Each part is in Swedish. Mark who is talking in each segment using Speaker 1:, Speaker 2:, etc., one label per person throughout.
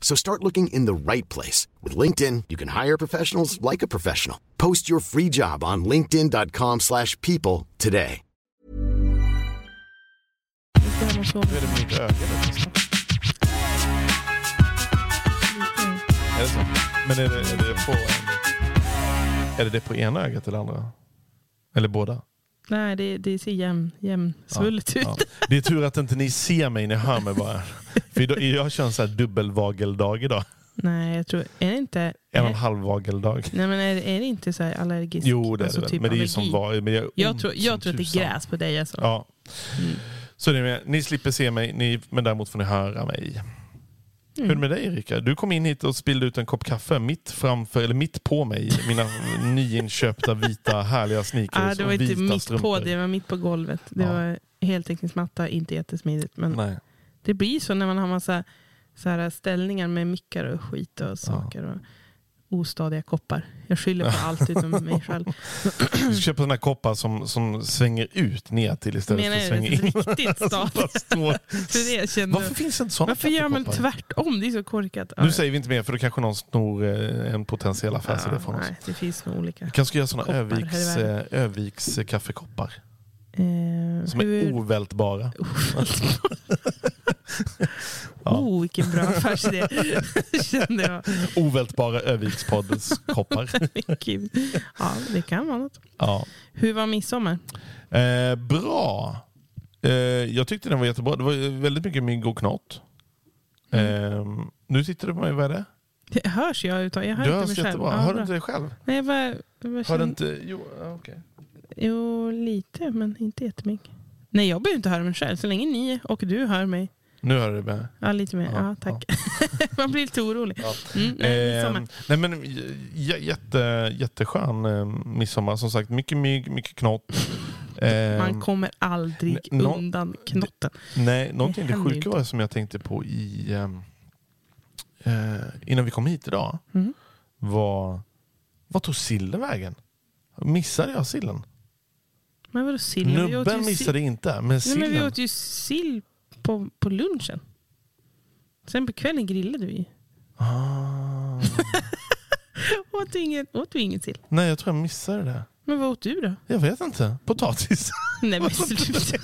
Speaker 1: So start looking in the right place. With LinkedIn, you can hire professionals like a professional. Post your free job on linkedin.com slash people today.
Speaker 2: Men är det, är det på är det, det på ena ögat eller andra? Eller båda?
Speaker 3: Nej, det, det ser jämn, jämnsvullet ut.
Speaker 2: Ja. Det är tur att inte ni ser mig, ni hör mig bara. För idag, jag kör en sån här dubbelvageldag idag.
Speaker 3: Nej, jag tror... Är det inte...
Speaker 2: En och en halv vageldag.
Speaker 3: Nej, men är, är det inte så här allergisk?
Speaker 2: Jo, det är
Speaker 3: alltså
Speaker 2: det
Speaker 3: typ
Speaker 2: Men det är som var, men jag,
Speaker 3: Jag tror, jag tror att det är gräs på dig alltså.
Speaker 2: Ja.
Speaker 3: Mm.
Speaker 2: Så det är med. Ni slipper se mig, ni, men däremot får ni höra mig. Hur är det med dig Erika? Du kom in hit och spillde ut en kopp kaffe mitt framför, eller mitt på mig. Mina nyinköpta vita härliga sneakers
Speaker 3: Ah, det var
Speaker 2: och
Speaker 3: inte
Speaker 2: vita
Speaker 3: mitt
Speaker 2: strumpor.
Speaker 3: på, det var mitt på golvet. Det
Speaker 2: Ja.
Speaker 3: var heltäckningsmatta, inte jättesmidigt. Men
Speaker 2: Nej.
Speaker 3: det blir så när man har massa så här ställningar med mickar och skit och saker. Och ostadiga koppar. Jag skyller på allt utom mig själv.
Speaker 2: Du ska köpa sådana koppar som, som svänger ut ner till istället
Speaker 3: Menar
Speaker 2: för att
Speaker 3: du
Speaker 2: svänga in.
Speaker 3: riktigt
Speaker 2: Alltså,
Speaker 3: kände
Speaker 2: Varför finns det inte sådana
Speaker 3: Varför gör man tvärtom? Det är så korkat.
Speaker 2: Nu säger vi inte mer för då kanske någon snor eh, en potentiell affärsidé
Speaker 3: ja,
Speaker 2: från oss.
Speaker 3: nej, Det finns nog olika.
Speaker 2: Vi kanske ska göra sådana Öviks, eh, Öviks kaffekoppar.
Speaker 3: Eh,
Speaker 2: Som
Speaker 3: hur-
Speaker 2: är ovältbara. Ja.
Speaker 3: Oh, vilken bra affärsidé. Kände jag.
Speaker 2: Ovältbara Övikspoddens koppar.
Speaker 3: Ja, det kan vara något.
Speaker 2: Ja.
Speaker 3: Hur var midsommar?
Speaker 2: Eh, bra. Eh, jag tyckte den var jättebra. Det var väldigt mycket mygg och knott.
Speaker 3: Mm.
Speaker 2: Eh, nu tittar du på mig, vad är det?
Speaker 3: Det hörs jag utav? Jag hör
Speaker 2: du
Speaker 3: inte
Speaker 2: hörs
Speaker 3: mig själv. Ja,
Speaker 2: Hör du inte dig själv?
Speaker 3: Nej, jag bara, jag bara känner-
Speaker 2: du inte? Jo, okej.
Speaker 3: Jo, lite, men inte jättemycket. Nej, jag behöver inte höra mig själv. Så länge ni och du hör mig.
Speaker 2: Nu hör du mig.
Speaker 3: Ja, lite mer.
Speaker 2: Ja,
Speaker 3: Ja, tack. Man blir lite orolig.
Speaker 2: Ja.
Speaker 3: Mm, nej.
Speaker 2: Eh, nej men jätte, jätteskön eh, midsommar. Som sagt, mycket mygg, mycket knott. Eh,
Speaker 3: Man kommer aldrig undan knotten.
Speaker 2: nej, någonting det
Speaker 3: ju
Speaker 2: sjuka var som jag tänkte på i, ehm, eh, innan vi kom hit idag.
Speaker 3: Mm.
Speaker 2: Var, vad tog sillen vägen? Missade jag sillen?
Speaker 3: Men vadå sill? Ju
Speaker 2: Nubben
Speaker 3: sill-
Speaker 2: missade inte, men
Speaker 3: Nej, men
Speaker 2: sillen.
Speaker 3: vi åt ju sill på, på lunchen. Sen på kvällen grillade vi.
Speaker 2: ah.
Speaker 3: Åt du ingen, åt du ingen sill?
Speaker 2: Nej, jag tror jag missade det.
Speaker 3: Men vad åt du då?
Speaker 2: Jag vet inte. Potatis.
Speaker 3: Nej, men sluta.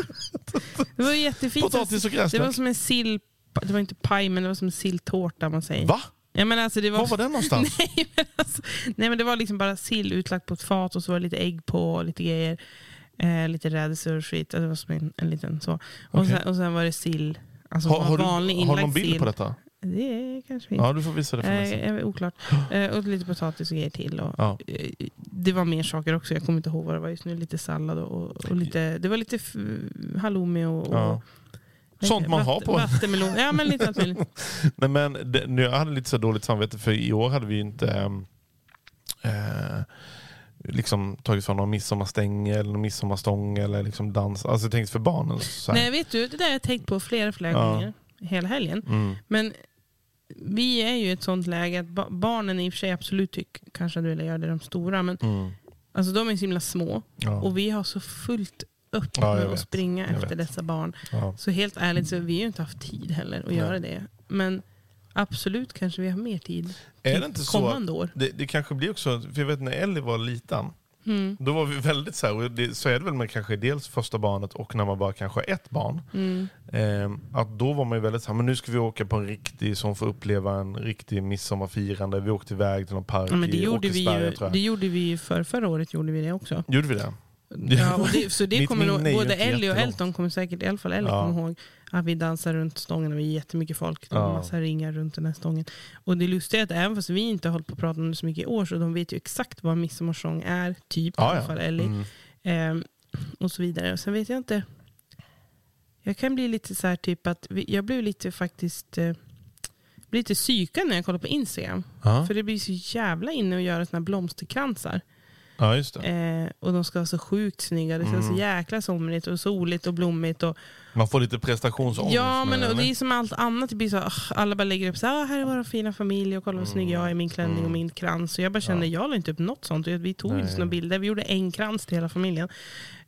Speaker 3: Det var jättefint.
Speaker 2: Potatis och
Speaker 3: Det var
Speaker 2: gräslök.
Speaker 3: som en sill... Det var inte paj, men det var som en silltårta man säger.
Speaker 2: Va?
Speaker 3: Ja, men alltså, det var,
Speaker 2: Var var den någonstans?
Speaker 3: nej, men alltså, nej men det var liksom bara sill utlagt på ett fat och så var det lite ägg på och lite grejer. Eh, lite rädisor och skit. Det var som en, en liten så. Och,
Speaker 2: Okej.
Speaker 3: sen, och sen var det sill. Alltså
Speaker 2: Har, har, du,
Speaker 3: vanlig
Speaker 2: har du
Speaker 3: inlagd
Speaker 2: någon bild
Speaker 3: sill.
Speaker 2: på detta?
Speaker 3: Det kanske finns.
Speaker 2: Ja, du får visa det för mig
Speaker 3: Eh,
Speaker 2: sen.
Speaker 3: eh, oklart. Eh, och lite potatis och grejer till. Och,
Speaker 2: Ja.
Speaker 3: eh, det var mer saker också. Jag kommer inte ihåg vad det var just nu. Lite sallad och, och lite, det var lite f- halloumi och, och
Speaker 2: Ja.
Speaker 3: vad
Speaker 2: Sånt
Speaker 3: heter det?
Speaker 2: man har på.
Speaker 3: Vattenmelon. Ja, men lite allt möjligt.
Speaker 2: Nej, men det, nu, jag hade lite så dåligt samvete för i år hade vi ju inte ehm, eh, liksom tagit fram någon midsommarstängel eller någon midsommarstång eller liksom dans. Alltså jag tänkte för barnen.
Speaker 3: Nej, vet du, det där har jag tänkt på flera, flera
Speaker 2: Ja.
Speaker 3: gånger. Hela helgen.
Speaker 2: Mm.
Speaker 3: Men vi är ju i ett sånt läge att ba- barnen i och för sig absolut tycker kanske att du vill göra det de stora. Men
Speaker 2: Mm.
Speaker 3: alltså, de är så himla små.
Speaker 2: Ja.
Speaker 3: Och vi har så fullt upp
Speaker 2: Ja,
Speaker 3: med att springa
Speaker 2: Jag
Speaker 3: efter
Speaker 2: vet.
Speaker 3: dessa barn. Så helt ärligt så har vi ju inte haft tid heller att
Speaker 2: Nej.
Speaker 3: göra det. Men absolut kanske vi har mer tid
Speaker 2: Är det inte så
Speaker 3: kommande år.
Speaker 2: Det, det kanske blir också, för jag vet när Ellie var liten,
Speaker 3: Mm.
Speaker 2: då var vi väldigt så här, och det, så är det väl med kanske dels första barnet och när man bara kanske har ett barn.
Speaker 3: Mm.
Speaker 2: Eh, att då var man ju väldigt så här, men nu ska vi åka på en riktig, som får uppleva en riktig midsommarfirande. Vi åkte iväg till någon park
Speaker 3: Ja, men det
Speaker 2: i
Speaker 3: gjorde vi ju, det gjorde vi ju för förra året gjorde vi det också.
Speaker 2: Gjorde vi det?
Speaker 3: Ja, och det, så det kommer nog, både Ellie och. Elton kommer säkert, i alla fall Ellie
Speaker 2: Ja.
Speaker 3: kommer ihåg att vi dansar runt stången och vi är jättemycket folk. Det var
Speaker 2: Ja.
Speaker 3: massa ringar runt den här stången. Och det lustiga är att även fast vi inte har hållit på att prata om det så mycket i år så de vet ju exakt vad midsommarsång är, typ i
Speaker 2: Ja,
Speaker 3: alla
Speaker 2: ja.
Speaker 3: fall Ellie.
Speaker 2: Mm.
Speaker 3: Ehm, och så vidare. Och sen vet jag inte. Jag kan bli lite så här typ att jag blev lite faktiskt eh, lite psykad när jag kollar på Instagram.
Speaker 2: Ja.
Speaker 3: För det blir så jävla inne att göra såna här blomsterkransar.
Speaker 2: Ja, just.
Speaker 3: Eh, och de ska vara så sjukt snygga. Det ska vara så
Speaker 2: Mm.
Speaker 3: jäkla somrigt och soligt och blommigt. Och,
Speaker 2: Man får lite prestationsångest.
Speaker 3: ja, men och det är som allt annat. Det blir så, ah, alla bara lägger upp så här, ah, här är vår fina familj och kolla vad snygg jag är i min klänning och
Speaker 2: Mm.
Speaker 3: min krans. Och jag bara kände, jag la inte upp något sånt. Vi tog inte såna bilder. Vi gjorde en krans till hela familjen.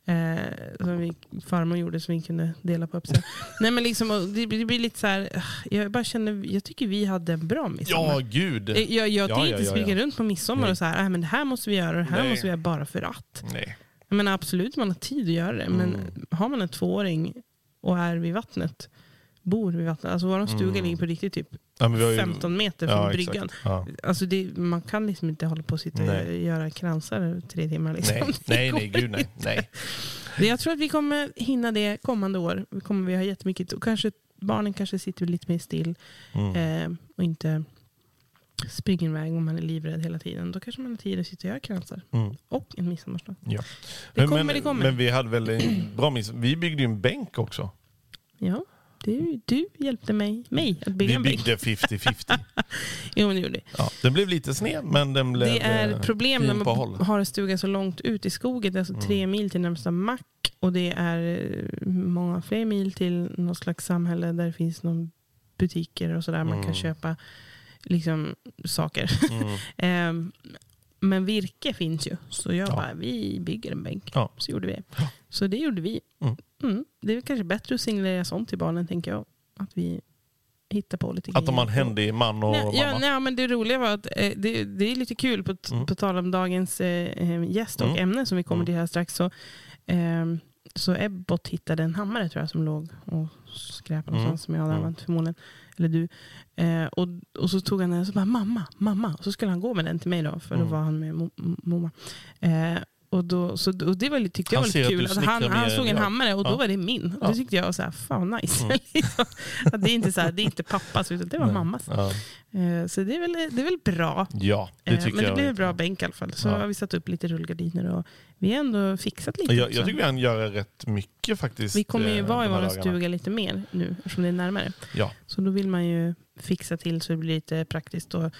Speaker 3: Eh, som vi, farmor gjorde som vi kunde dela på. Upp. Nej, men liksom, det, det blir lite så här, jag bara känner, jag tycker vi hade en bra midsommar.
Speaker 2: Ja, gud.
Speaker 3: Eh, Jag, jag
Speaker 2: Ja,
Speaker 3: tänkte
Speaker 2: ja,
Speaker 3: inte springa
Speaker 2: ja.
Speaker 3: runt på midsommar
Speaker 2: Nej.
Speaker 3: och så här, äh, men det här måste vi göra och det här
Speaker 2: Nej.
Speaker 3: måste vi göra bara för att.
Speaker 2: Nej.
Speaker 3: Jag menar, absolut man har tid att göra det, men
Speaker 2: Mm.
Speaker 3: har man en tvååring och är vid vattnet, bor vid vattnet, alltså vår stuga
Speaker 2: Mm.
Speaker 3: ligger på riktigt typ
Speaker 2: Ja, ju-
Speaker 3: 15 meter från
Speaker 2: ja,
Speaker 3: bryggan.
Speaker 2: Ja.
Speaker 3: Alltså det, man kan liksom inte hålla på och sitta
Speaker 2: Nej.
Speaker 3: och göra kransar tre timmar. Liksom.
Speaker 2: Nej, nej, nej, gud nej. nej.
Speaker 3: Jag tror att vi kommer hinna det kommande år. Vi kommer vi ha jättemycket, och kanske, barnen kanske sitter lite mer still
Speaker 2: Mm.
Speaker 3: eh, och inte springer iväg om man är livrädd hela tiden. Då kanske man har tid att sitta och göra kransar.
Speaker 2: Mm.
Speaker 3: Och en midsommarstång.
Speaker 2: Ja.
Speaker 3: Det kommer,
Speaker 2: men,
Speaker 3: det kommer.
Speaker 2: Men vi hade väl en bra miss. Vi byggde ju en bänk också.
Speaker 3: Ja, du, du hjälpte mig, mig att bygga
Speaker 2: Vi
Speaker 3: en bänk.
Speaker 2: byggde 50-50.
Speaker 3: Jo, men det gjorde vi.
Speaker 2: Ja, den blev lite sned, men den blev
Speaker 3: Det är
Speaker 2: eh,
Speaker 3: problem när man
Speaker 2: håll.
Speaker 3: har en stuga så långt ut i skogen. Det är alltså
Speaker 2: Mm.
Speaker 3: tre mil till närmsta mack. Och det är eh, många fler mil till något slags samhälle där det finns någon butiker och sådär. Man
Speaker 2: Mm.
Speaker 3: kan köpa liksom, saker.
Speaker 2: Mm.
Speaker 3: Ehm, men virke finns ju. Så jag
Speaker 2: Ja.
Speaker 3: bara, vi bygger en bänk.
Speaker 2: Ja.
Speaker 3: Så gjorde vi.
Speaker 2: Ja.
Speaker 3: Så det gjorde vi.
Speaker 2: Mm.
Speaker 3: Mm. Det är kanske bättre att signalera sånt till barnen, tänker jag. Att vi hittar på lite
Speaker 2: Att de
Speaker 3: grejer.
Speaker 2: händig man och
Speaker 3: Nej,
Speaker 2: mamma.
Speaker 3: ja, nej, men det roliga var att eh, det, det är lite kul, på,
Speaker 2: Mm.
Speaker 3: på tal om dagens eh, eh, gäst och
Speaker 2: Mm.
Speaker 3: ämne som vi kommer
Speaker 2: Mm.
Speaker 3: till här strax. Så, ehm, så Ebbot hittade en hammare tror jag som låg och skräpade
Speaker 2: Mm.
Speaker 3: någonstans som jag hade
Speaker 2: Mm.
Speaker 3: använt förmodligen. Eller du. Eh, och, och så tog han den och så bara mamma, mamma. Och så skulle han gå med den till mig då, för då
Speaker 2: Mm.
Speaker 3: var han med mamma. Eh, och, då, så, och det var, tyckte jag
Speaker 2: Han
Speaker 3: var lite kul. Att han, han såg en hammare och då
Speaker 2: Ja.
Speaker 3: var det min. Och
Speaker 2: Ja.
Speaker 3: det tyckte jag var så här, fan nice.
Speaker 2: Mm.
Speaker 3: liksom. att det, är inte så här, det är inte pappas utan det var
Speaker 2: Nej.
Speaker 3: mammas. Eh, Så det är väl, det är väl bra.
Speaker 2: ja det
Speaker 3: Eh,
Speaker 2: tycker
Speaker 3: Men det
Speaker 2: jag.
Speaker 3: blev en bra bänk i alla fall. Så har vi satt upp lite rullgardiner och vi har ändå fixat lite
Speaker 2: jag, jag tycker vi kan göra rätt mycket faktiskt.
Speaker 3: Vi kommer ju
Speaker 2: eh,
Speaker 3: vara i vår stuga lite mer nu eftersom det är närmare.
Speaker 2: Ja.
Speaker 3: Så då vill man ju fixa till så det blir lite praktiskt. Och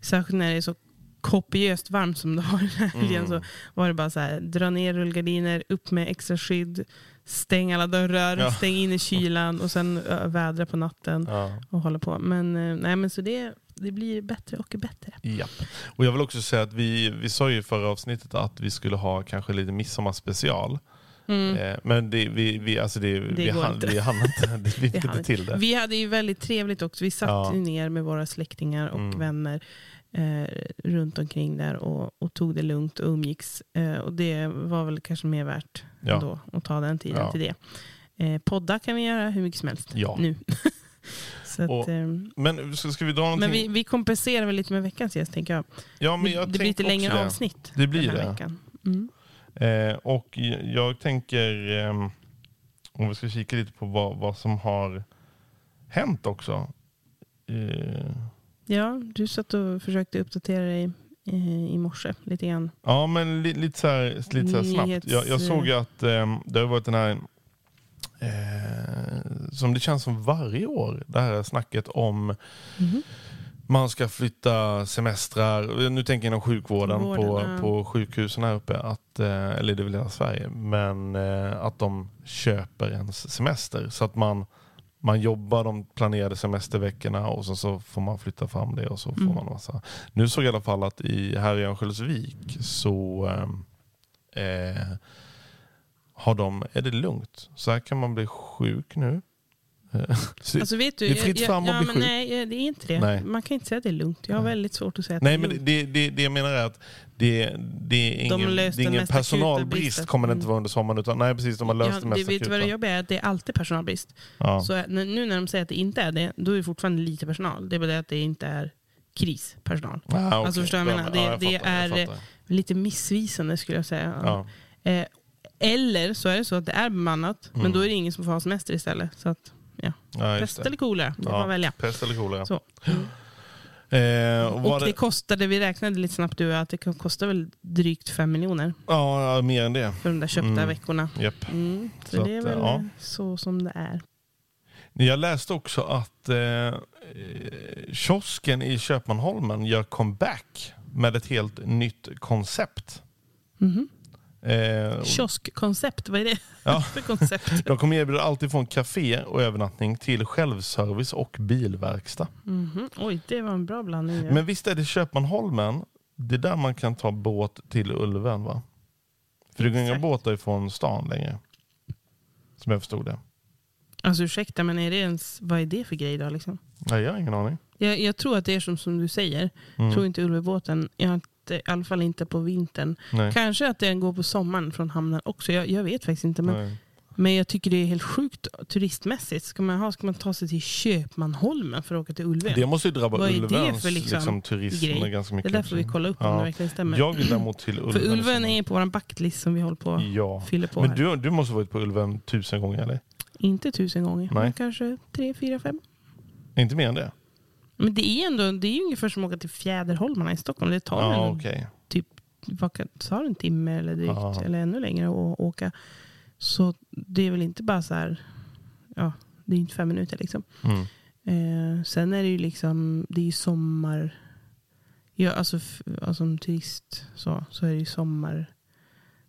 Speaker 3: särskilt när det är så kopiöst varmt som det har den här helgen
Speaker 2: Mm.
Speaker 3: så var det bara så här, dra ner rullgardiner, upp med extra skydd, stäng alla dörrar,
Speaker 2: Ja.
Speaker 3: stäng in i kylan och sen vädra på natten
Speaker 2: Ja.
Speaker 3: och hålla på. Men, eh, nej, men så det, det blir bättre och bättre.
Speaker 2: Japp. Och jag vill också säga att vi, vi sa ju i förra avsnittet att vi skulle ha kanske lite midsommarspecial.
Speaker 3: Mm.
Speaker 2: Eh, men det, vi, vi, alltså det, vi,
Speaker 3: går
Speaker 2: hann,
Speaker 3: inte.
Speaker 2: vi hann inte, det, vi
Speaker 3: Det
Speaker 2: inte till det.
Speaker 3: Vi hade ju väldigt trevligt också. Vi satt
Speaker 2: Ja.
Speaker 3: ner med våra släktingar och
Speaker 2: Mm.
Speaker 3: vänner eh, runt omkring där och, och tog det lugnt och umgicks. Eh, och det var väl kanske mer värt
Speaker 2: Ja.
Speaker 3: ändå att ta den tiden
Speaker 2: Ja.
Speaker 3: till det. Eh, podda kan vi göra hur mycket som helst
Speaker 2: Ja.
Speaker 3: nu. Att,
Speaker 2: Och-
Speaker 3: eh,
Speaker 2: Men ska, vi dra någonting?
Speaker 3: men vi, vi kompenserar väl lite med veckans gäst tänker jag.
Speaker 2: ja, men
Speaker 3: Det,
Speaker 2: jag
Speaker 3: det blir lite längre
Speaker 2: det.
Speaker 3: avsnitt
Speaker 2: Det blir
Speaker 3: den här
Speaker 2: det.
Speaker 3: veckan. Mm.
Speaker 2: Eh, och jag- tänker, ehm, om vi ska kika lite på vad, vad som har hänt också. Eh,
Speaker 3: Ja, du satt och försökte uppdatera dig eh, i morse lite grann.
Speaker 2: ja, men li, lite så här, lite så snabbt.
Speaker 3: Nyhets-
Speaker 2: Jag, jag såg att ehm, det har varit den här, eh, som det känns som varje år, det här snacket om
Speaker 3: Mhm.
Speaker 2: man ska flytta semestrar, nu tänker jag inom sjukvården
Speaker 3: Vården,
Speaker 2: på,
Speaker 3: ja.
Speaker 2: på sjukhusen här uppe, att, eh, eller det är väl hela Sverige, men eh, att de köper ens semester. Så att man, man jobbar de planerade semesterveckorna och så, så får man flytta fram det och så får
Speaker 3: Mm.
Speaker 2: man massa. Nu såg jag i alla fall att i, här i Örnsköldsvik så ehm, eh, har de, är det lugnt? Så här kan man bli sjuk nu. Eh, så-
Speaker 3: Alltså vet du,
Speaker 2: det är fritt
Speaker 3: jag-
Speaker 2: fram att
Speaker 3: ja,
Speaker 2: bli
Speaker 3: men
Speaker 2: sjuk.
Speaker 3: Nej, det är inte det.
Speaker 2: Nej.
Speaker 3: Man kan inte säga att det är lugnt. Jag har väldigt svårt att säga att
Speaker 2: Nej,
Speaker 3: det är
Speaker 2: men
Speaker 3: lugnt.
Speaker 2: det, det, det jag menar är att det, det är ingen, det är ingen personalbrist kommer det inte
Speaker 3: Mm.
Speaker 2: vara under sommaren. Utan, nej, precis. De har löst
Speaker 3: Ja,
Speaker 2: det mest
Speaker 3: vet du vad det jobbiga är? Att det är alltid personalbrist.
Speaker 2: Ja.
Speaker 3: Så när- nu när de säger att det inte är det, då är det fortfarande lite personal. Det är bara det att det inte är krispersonal.
Speaker 2: Ah, okej.
Speaker 3: Alltså, förstår jag
Speaker 2: Ja,
Speaker 3: menar?
Speaker 2: men-
Speaker 3: Det-
Speaker 2: ja, jag
Speaker 3: det
Speaker 2: fattar,
Speaker 3: är-. Lite missvisande skulle jag säga.
Speaker 2: Ja.
Speaker 3: Eh, eller så är det så att det är bemannat,
Speaker 2: Mm.
Speaker 3: men då är det ingen som får ha semester istället. Så att, ja.
Speaker 2: Ja,
Speaker 3: Pest
Speaker 2: det.
Speaker 3: eller kolera, det
Speaker 2: Ja,
Speaker 3: välja.
Speaker 2: Pest eller kolera.
Speaker 3: Så.
Speaker 2: Eh, och
Speaker 3: det
Speaker 2: det,
Speaker 3: kostade, vi räknade lite snabbt du, att det kan kosta väl drygt fem miljoner
Speaker 2: ja, ja, mer än det.
Speaker 3: för de där köpta
Speaker 2: Mm.
Speaker 3: veckorna.
Speaker 2: Japp.
Speaker 3: Mm, så,
Speaker 2: Så
Speaker 3: det är
Speaker 2: att,
Speaker 3: väl
Speaker 2: ja.
Speaker 3: så som det är.
Speaker 2: Jag läste också att eh, kiosken i Köpmanholmen gör comeback med ett helt nytt koncept.
Speaker 3: Mhm.
Speaker 2: Eh,
Speaker 3: Kioskkoncept, vad är det
Speaker 2: Ja.
Speaker 3: för koncept?
Speaker 2: De kommer erbjuda allt ifrån café och övernattning till självservice och bilverkstad.
Speaker 3: Mhm. Oj, det var en bra blandning. ja.
Speaker 2: Men visst är det Köpmanholmen, det är där man kan ta båt till Ulven va? För det går inga båtar ifrån stan längre. Som jag förstod det.
Speaker 3: Alltså ursäkta, men är det ens, vad är det för grej då? Liksom?
Speaker 2: Nej, jag har ingen aning.
Speaker 3: Jag, jag tror att det är som, som du säger.
Speaker 2: Mm.
Speaker 3: tror inte Ulvebåten, jag har inte, i alla fall inte på vintern.
Speaker 2: Nej.
Speaker 3: Kanske att den går på sommaren från hamnen också. Jag, jag vet faktiskt inte. Men,
Speaker 2: Nej.
Speaker 3: men jag tycker det är helt sjukt turistmässigt. Ska man, ha, ska man ta sig till Köpmanholmen för att åka till Ulven?
Speaker 2: Det måste ju drabba
Speaker 3: Vad det
Speaker 2: Ulvens
Speaker 3: för liksom
Speaker 2: liksom, turism
Speaker 3: grej?
Speaker 2: ganska
Speaker 3: det
Speaker 2: mycket.
Speaker 3: är därför vi kollar upp om
Speaker 2: Ja.
Speaker 3: det verkligen stämmer.
Speaker 2: Jag vill däremot till Ulven.
Speaker 3: för Ulven är på vår backlist som vi håller på
Speaker 2: Ja.
Speaker 3: fylla på
Speaker 2: Men
Speaker 3: här.
Speaker 2: du, du måste ha varit på Ulven tusen gånger eller?
Speaker 3: Inte tusen gånger,
Speaker 2: Nej.
Speaker 3: men kanske tre, fyra, fem.
Speaker 2: Inte mer än det?
Speaker 3: Men det är ändå det är ungefär som att åka till Fjäderholmarna i Stockholm. Det tar
Speaker 2: Ja,
Speaker 3: en, vad kan, tar en timme eller drygt,
Speaker 2: Ja.
Speaker 3: eller ännu längre att åka. Så det är väl inte bara så här, ja, det är inte fem minuter liksom.
Speaker 2: Mm.
Speaker 3: Eh, sen är det ju liksom, det är ju sommar. Ja, alltså, alltså som turist så, så är det ju sommar.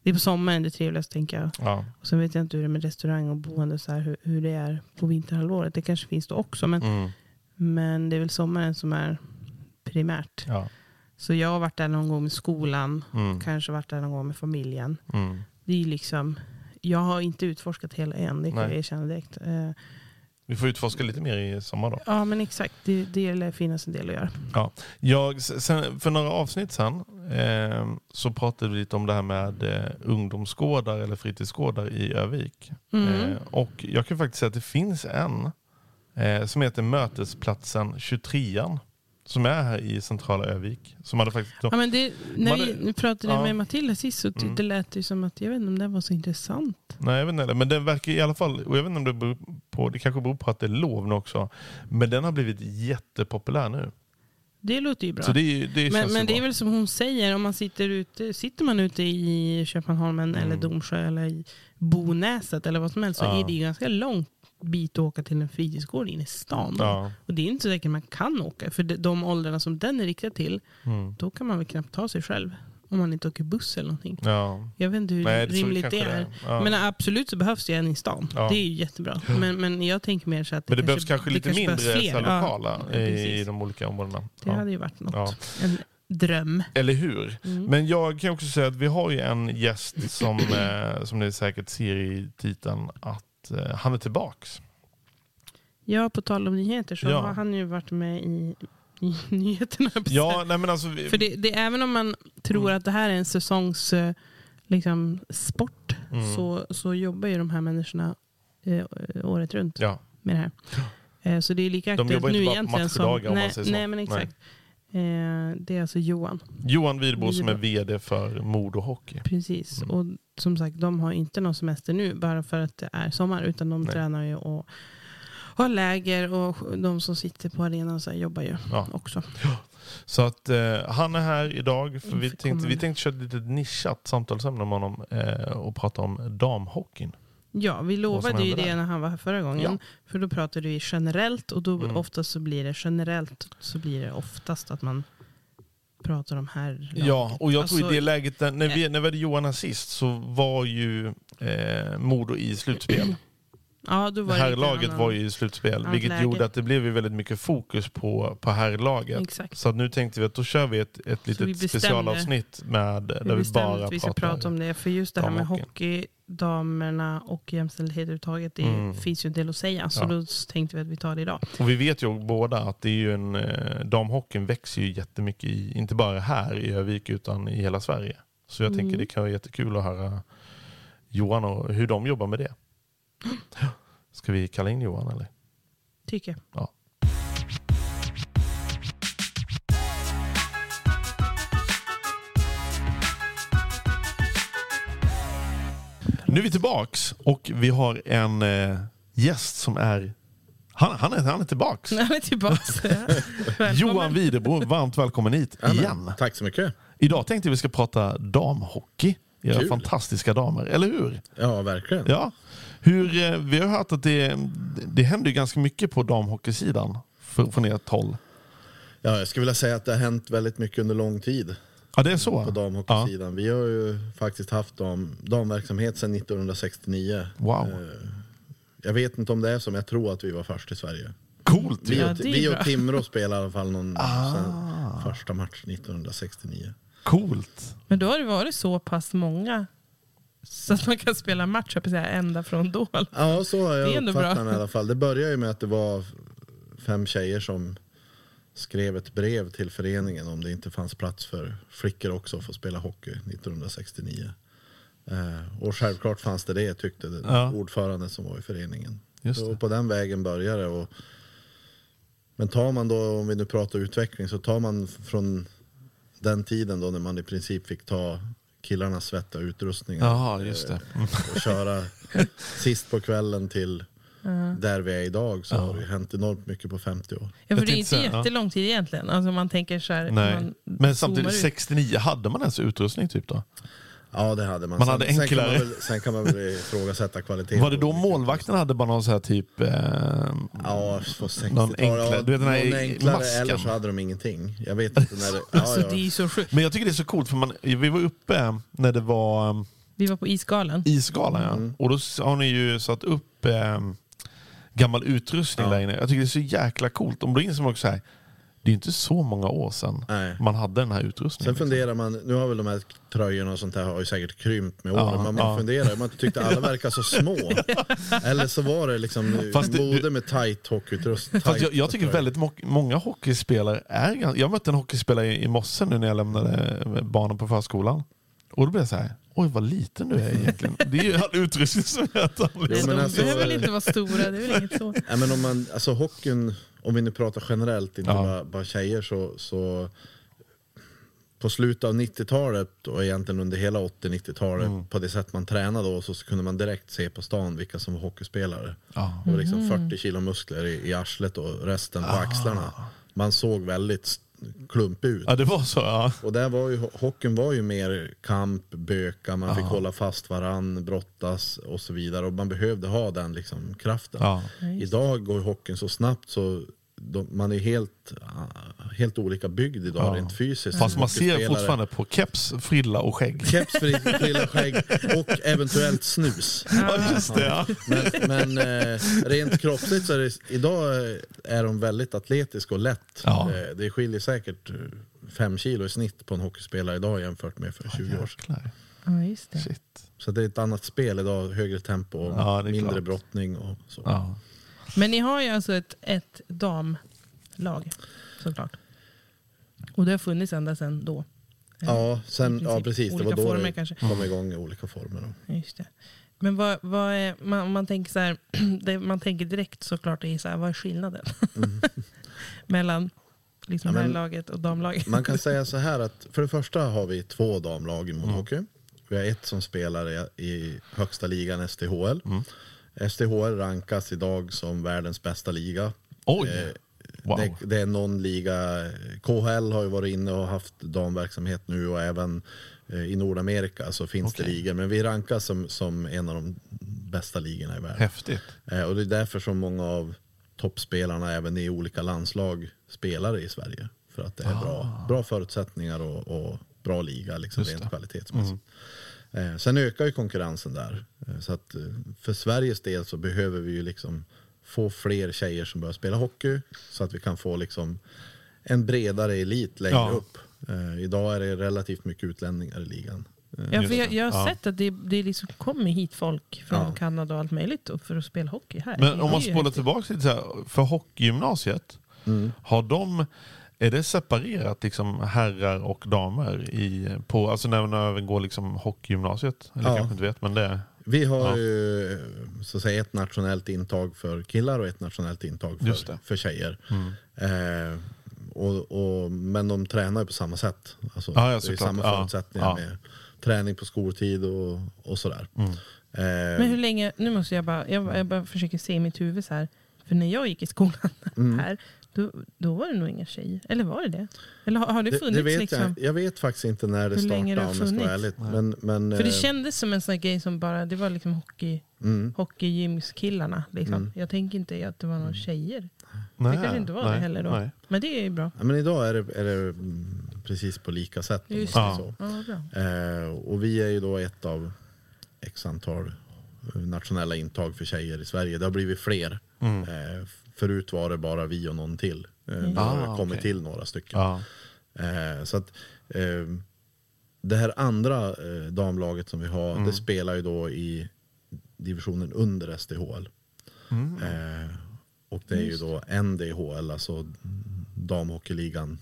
Speaker 3: Det är på sommaren det trevligaste tänker jag.
Speaker 2: Ja.
Speaker 3: Och sen vet jag inte hur det är med restaurang och boende, så här, hur, hur det är på vinterhalvåret. Det kanske finns då också, men,
Speaker 2: Mm.
Speaker 3: Men det är väl sommaren som är primärt.
Speaker 2: Ja.
Speaker 3: Så jag har varit där någon gång med skolan,
Speaker 2: Mm.
Speaker 3: kanske varit där någon gång med familjen.
Speaker 2: Mm.
Speaker 3: Det är liksom, jag har inte utforskat hela än, det kan
Speaker 2: Nej.
Speaker 3: jag erkänna direkt. Eh,
Speaker 2: Vi får utforska lite mer i sommar då.
Speaker 3: ja men exakt, det, det lär finnas en del att göra.
Speaker 2: Jag, sen, för några avsnitt sen eh, så pratade vi lite om det här med eh, ungdomsgårdar eller fritidsgårdar i Övik.
Speaker 3: Mm.
Speaker 2: Eh, och jag kan faktiskt säga att det finns en eh, som heter Mötesplatsen 23 som är här i centrala Övik. Som hade faktiskt,
Speaker 3: Ja, men det, när vi nu pratade
Speaker 2: ja.
Speaker 3: med Matilda sist så
Speaker 2: Mm.
Speaker 3: det lät det som att, jag vet inte om det var så intressant.
Speaker 2: Nej, jag vet inte, men den verkar i alla fall, och jag vet inte om det beror på, det kanske beror på att det är lov nu också, men den har blivit jättepopulär nu.
Speaker 3: Det låter ju bra.
Speaker 2: Det, det
Speaker 3: men men det är väl som hon säger, om man sitter ute, sitter man ute i Köpmanholmen
Speaker 2: Mm.
Speaker 3: eller Domsjö eller i Bonäset eller vad som helst så
Speaker 2: Ja.
Speaker 3: är det ju ganska långt bit att åka till en fritidsgård inne i stan.
Speaker 2: Ja.
Speaker 3: Och det är inte säkert man kan åka. För de, åldrarna som den är riktad till,
Speaker 2: Mm.
Speaker 3: då kan man väl knappt ta sig själv. Om man inte åker buss eller någonting.
Speaker 2: Ja.
Speaker 3: Jag vet inte hur
Speaker 2: Nej, det-
Speaker 3: rimligt det
Speaker 2: kanske
Speaker 3: är.
Speaker 2: det. Ja.
Speaker 3: Men absolut så behövs det en i stan.
Speaker 2: Ja.
Speaker 3: Det är ju jättebra. Men, men jag tänker mer så att
Speaker 2: Men det behövs kanske lite
Speaker 3: kanske
Speaker 2: mindre så lokala i, i de olika områdena.
Speaker 3: Det hade ju varit något. En dröm.
Speaker 2: Eller hur?
Speaker 3: Mm.
Speaker 2: Men jag kan också säga att vi har ju en gäst som, eh, som ni säkert ser i titeln, att eh, han är tillbaks.
Speaker 3: Ja, på tal om nyheter så
Speaker 2: Ja.
Speaker 3: har han ju varit med i, i nyheterna.
Speaker 2: Ja, nej men alltså, vi,
Speaker 3: För det, det, även om man tror
Speaker 2: Mm.
Speaker 3: att det här är en säsongs eh, liksom, sport
Speaker 2: Mm.
Speaker 3: så, så jobbar ju de här människorna eh, året runt
Speaker 2: ja,
Speaker 3: med det här. Eh, så det är lika
Speaker 2: De
Speaker 3: aktuellt
Speaker 2: jobbar inte
Speaker 3: nu
Speaker 2: bara på
Speaker 3: egentligen
Speaker 2: matchdagar, om man
Speaker 3: nej,
Speaker 2: säger så.
Speaker 3: nej, men exakt. Eh, det är alltså Johan.
Speaker 2: Johan Widbo som är vd för Modo Hockey.
Speaker 3: Precis.
Speaker 2: Mm.
Speaker 3: Och som sagt, de har inte någon semester nu bara för att det är sommar. Utan de
Speaker 2: Nej.
Speaker 3: tränar ju och har läger och de som sitter på arenan så jobbar ju
Speaker 2: Ja.
Speaker 3: också.
Speaker 2: Så att eh, han är här idag. För vi, tänkte, vi tänkte köra ett litet nischat samtalsämne med honom eh, och prata om damhockeyn.
Speaker 3: Ja, vi lovade ju det
Speaker 2: där.
Speaker 3: när han var här förra gången.
Speaker 2: Ja.
Speaker 3: För då pratade vi generellt och då
Speaker 2: Mm.
Speaker 3: oftast så blir det generellt så blir det oftast att man pratar om här.
Speaker 2: Ja, och jag tror
Speaker 3: Alltså,
Speaker 2: i det läget, när, vi, när vi hade Johan här sist så var ju eh, Modo i slutspel.
Speaker 3: ja, då var
Speaker 2: Herrlaget
Speaker 3: annan-
Speaker 2: var ju i slutspel, vilket
Speaker 3: läge.
Speaker 2: gjorde att det blev väldigt mycket fokus på, på herrlaget.
Speaker 3: Exakt.
Speaker 2: Så nu tänkte vi att då kör vi ett, ett
Speaker 3: vi
Speaker 2: litet
Speaker 3: bestämde-
Speaker 2: specialavsnitt med, där
Speaker 3: Vi
Speaker 2: vi bara
Speaker 3: att vi ska prata om det. För just det här med
Speaker 2: damhockeyn.
Speaker 3: hockey, damerna och jämställdhet överhuvudtaget. Det
Speaker 2: Mm.
Speaker 3: finns ju en del att säga. Så
Speaker 2: Ja.
Speaker 3: då tänkte vi att vi tar det idag.
Speaker 2: Och vi vet ju båda att det är ju en, eh, damhockeyn växer ju jättemycket, i, inte bara här i Övik utan i hela Sverige. Så jag
Speaker 3: Mm.
Speaker 2: tänker det kan vara jättekul att höra Johan och hur de jobbar med det. Ska vi kalla in Johan eller?
Speaker 3: Tycker jag.
Speaker 2: Ja. Nu är vi tillbaks och vi har en eh, gäst som är han, han, är, han är tillbaks.
Speaker 3: Han är tillbaka. Välkommen.
Speaker 2: Johan Widerbro, varmt välkommen hit
Speaker 4: Ja,
Speaker 2: igen.
Speaker 4: Tack så mycket.
Speaker 2: Idag tänkte vi ska prata damhockey. Era
Speaker 4: Kul.
Speaker 2: fantastiska damer, eller hur?
Speaker 4: Ja, verkligen.
Speaker 2: Ja. Hur, eh, vi har hört att det, det händer ganska mycket på damhockeysidan för- från ert håll.
Speaker 4: Ja, jag skulle vilja säga att det har hänt väldigt mycket under lång tid
Speaker 2: Ja, det är så?
Speaker 4: på damhockeysidan. Vi har ju faktiskt haft dam, damverksamhet sedan 1969.
Speaker 2: Wow.
Speaker 4: Eh, Jag vet inte om det är som jag tror att vi var först i Sverige.
Speaker 2: Coolt
Speaker 4: Vi.
Speaker 3: Ja,
Speaker 4: och,
Speaker 3: det är
Speaker 4: vi och Timrå spelade i alla fall någon
Speaker 2: Ah.
Speaker 4: sen, första match 1969.
Speaker 2: Coolt.
Speaker 3: Men då har det varit så pass många så att man kan spela match jag säga, ända från då.
Speaker 4: Ja, så har
Speaker 3: Det är
Speaker 4: jag
Speaker 3: ändå
Speaker 4: uppfattat
Speaker 3: bra.
Speaker 4: den i alla fall. Det började ju med att det var fem tjejer som skrev ett brev till föreningen om det inte fanns plats för flickor också att få spela hockey 1969. Eh, och självklart fanns det det tyckte
Speaker 2: Ja.
Speaker 4: ordförande som var i föreningen.
Speaker 2: Just det.
Speaker 4: Och på den vägen började det. Och, men tar man då, om vi nu pratar utveckling, så tar man från den tiden då när man i princip fick ta killarnas svett och utrustningar
Speaker 2: Jaha, just det. Mm.
Speaker 4: och köra sist på kvällen till där vi är idag så har det hänt enormt mycket på 50 år.
Speaker 3: Ja, för det är inte
Speaker 2: säga, ja.
Speaker 3: jättelång tid egentligen. Alltså man tänker så här,
Speaker 2: Nej.
Speaker 3: man
Speaker 2: Men samtidigt,
Speaker 3: zoomar ut.
Speaker 2: 69, hade man ens utrustning typ då?
Speaker 4: Ja det hade man.
Speaker 2: Man
Speaker 4: sen,
Speaker 2: hade
Speaker 4: sen, kan
Speaker 2: enklare.
Speaker 4: man väl, sen kan man väl ifrågasätta kvaliteten.
Speaker 2: Var det då målvakten hade bara någon så här typ... Eh,
Speaker 4: Ja, på 60-talet.
Speaker 2: Någon enklare-
Speaker 4: ja,
Speaker 2: du vet den här
Speaker 4: någon enklare
Speaker 2: masken.
Speaker 4: eller så hade de ingenting. Jag vet inte när det... Ja,
Speaker 3: Alltså,
Speaker 4: ja.
Speaker 3: Det är så sjukt.
Speaker 2: men jag tycker det är så coolt för man, vi var uppe när det var
Speaker 3: Vi var på Isgalan.
Speaker 2: isgalan ja.
Speaker 4: Mm.
Speaker 2: Och då har ni ju satt upp eh, gammal utrustning
Speaker 4: Ja.
Speaker 2: där inne. Jag tycker det är så jäkla coolt. Om då inser man också här, det är inte så många år sedan
Speaker 4: Nej.
Speaker 2: man hade den här utrustningen.
Speaker 4: Sen funderar man, nu har väl de här tröjorna och sånt här har ju säkert krympt med åren,
Speaker 2: Ja,
Speaker 4: men man
Speaker 2: ja.
Speaker 4: funderar, man tyckte alla verkar så små. Eller så var det liksom
Speaker 2: Fast det-
Speaker 4: mode med tight hockeyutrustning.
Speaker 2: Fast jag, jag tycker väldigt många hockeyspelare är ganska, Jag mötte en hockeyspelare i, i morse nu när jag lämnade barnen på förskolan. Och då blev jag så här, oj vad liten du är egentligen. Det är ju all utrustning som jag tar.
Speaker 4: Jo,
Speaker 3: Nej,
Speaker 4: men
Speaker 3: de
Speaker 4: alltså-
Speaker 3: behöver väl inte vara stora, det är väl inget så.
Speaker 4: Nej, men om man, alltså hockeyn, om vi nu pratar generellt, inte
Speaker 2: Ja.
Speaker 4: bara, bara tjejer, så, så på slutet av 90-talet och egentligen under hela 80-90-talet,
Speaker 2: Mm.
Speaker 4: på det sätt man tränade då, så kunde man direkt se på stan vilka som var hockeyspelare.
Speaker 2: Ja.
Speaker 4: Det var liksom 40 kilo muskler i, i arslet och resten på
Speaker 2: Ah.
Speaker 4: axlarna. Man såg väldigt klumpig ut.
Speaker 2: ja, det var så. Ja.
Speaker 4: Och där var ju, hockeyn var ju mer kamp, böka, man fick hålla fast varann, brottas och så vidare. Och man behövde ha den liksom kraften.
Speaker 2: Ja.
Speaker 4: Idag går hockeyn så snabbt så de, man är helt, helt olika byggd idag
Speaker 2: Ja.
Speaker 4: rent fysiskt.
Speaker 2: Fast man ser fortfarande på keps, frilla och skägg.
Speaker 4: Keps, frill- frilla, skägg och eventuellt snus.
Speaker 2: Ja, just det. Ja.
Speaker 4: Men, men eh, rent kroppsligt så är det, idag är de väldigt atletiska och lätt.
Speaker 2: Ja.
Speaker 4: Eh, det skiljer säkert fem kilo i snitt på en hockeyspelare idag jämfört med för 20 år sedan.
Speaker 3: Ja, just det.
Speaker 2: Shit.
Speaker 4: Så det är ett annat spel idag, högre tempo och mindre
Speaker 2: klart.
Speaker 4: brottning och så.
Speaker 2: Ja.
Speaker 3: Men ni har ju alltså ett, ett damlag, såklart. Och det har funnits ända sedan då.
Speaker 4: Ja,
Speaker 3: I
Speaker 4: sen, ja precis. Det
Speaker 3: Olika
Speaker 4: var då
Speaker 3: former
Speaker 4: det
Speaker 3: kanske.
Speaker 4: kom igång i olika former. Då.
Speaker 3: Just det. Men vad, vad är, man, man tänker så här, det man tänker direkt såklart är så här, vad är skillnaden? Mellan liksom
Speaker 4: Mm. Ja,
Speaker 3: det här
Speaker 4: men-
Speaker 3: laget och damlaget.
Speaker 4: Man kan säga så här att för det första har vi två damlag i
Speaker 2: Mm.
Speaker 4: motorhockey. Vi har ett som spelar i, i högsta ligan STHL.
Speaker 2: Mm.
Speaker 4: STHL rankas idag som världens bästa liga.
Speaker 2: Oj.
Speaker 4: Eh,
Speaker 2: Wow.
Speaker 4: Det, det är någon liga, KHL har ju varit inne och haft damverksamhet nu och även eh, i Nordamerika så finns det
Speaker 2: Okej.
Speaker 4: ligor. Men vi rankas som, som en av de bästa ligorna i världen.
Speaker 2: Häftigt.
Speaker 4: Eh, och det är därför som många av toppspelarna även i olika landslag spelar i Sverige. För att det är bra, bra förutsättningar och, och bra liga liksom,
Speaker 2: Just
Speaker 4: rent
Speaker 2: det.
Speaker 4: kvalitetsmässigt. Eh, sen ökar ju konkurrensen där. Eh, så att eh, för Sveriges del så behöver vi ju liksom få fler tjejer som börjar spela hockey. Så att vi kan få liksom en bredare elit längre
Speaker 2: Ja.
Speaker 4: upp. Eh, idag är det relativt mycket utlänningar i ligan.
Speaker 3: Ja, för jag, jag har
Speaker 2: Ja.
Speaker 3: sett att det, det liksom kommer hit folk från
Speaker 4: Ja.
Speaker 3: Kanada och allt möjligt för att spela hockey här.
Speaker 2: Men om man spolar tillbaka lite så här, för hockeygymnasiet,
Speaker 4: Mm.
Speaker 2: har de, är det separerat liksom herrar och damer i, på, alltså när man även går liksom hockeygymnasiet? Eller
Speaker 4: Ja.
Speaker 2: kanske inte vet, men det
Speaker 4: Vi har
Speaker 2: Ja.
Speaker 4: ju så att säga, ett nationellt intag för killar och ett nationellt intag
Speaker 2: Just
Speaker 4: för,
Speaker 2: det.
Speaker 4: för tjejer.
Speaker 2: Mm.
Speaker 4: Eh, och, och, men de tränar ju på samma sätt. Alltså,
Speaker 2: Ja, ja,
Speaker 4: det är samma förutsättningar
Speaker 2: Ja.
Speaker 4: med träning på skoltid och, och sådär.
Speaker 2: Mm.
Speaker 4: Eh,
Speaker 3: Men hur länge, nu måste jag bara, jag, jag bara försöker se i mitt huvud så här. För när jag gick i skolan
Speaker 4: Mm.
Speaker 3: här, då, då var det nog inga tjejer. Eller var det det? Eller har, har det
Speaker 4: det,
Speaker 3: funnits
Speaker 4: det vet
Speaker 3: liksom?
Speaker 4: jag, jag vet faktiskt inte när det
Speaker 3: det
Speaker 4: startade om jag ska vara
Speaker 3: funnits.
Speaker 4: ärlig. Men, men,
Speaker 3: För det
Speaker 4: eh,
Speaker 3: kändes som en sån här grej som bara, det var liksom hockey,
Speaker 4: mm.
Speaker 3: hockeygymskillarna. Liksom.
Speaker 4: Mm.
Speaker 3: Jag tänker inte att det var några tjejer.
Speaker 2: Nej,
Speaker 3: kanske inte var det
Speaker 2: nej,
Speaker 3: heller då.
Speaker 2: nej.
Speaker 3: Men det är ju bra.
Speaker 4: ja, men idag är det, är det mm, precis på lika sätt.
Speaker 3: Just
Speaker 2: det.
Speaker 4: så.
Speaker 3: Ja, bra.
Speaker 4: Eh, och vi är ju då ett av x antal nationella intag för tjejer i Sverige. Det har blivit fler.
Speaker 2: Mm.
Speaker 4: Eh, förut var det bara vi och någon till. Eh, nu
Speaker 3: Mm.
Speaker 4: har det
Speaker 2: Ah,
Speaker 4: kommit
Speaker 2: okej.
Speaker 4: till några stycken.
Speaker 2: Ja.
Speaker 4: Eh, så att, eh, det här andra eh, damlaget som vi har,
Speaker 2: Mm.
Speaker 4: det spelar ju då i divisionen under SDHL.
Speaker 2: Mm.
Speaker 4: Och det är ju då NDHL, alltså damhockeyligan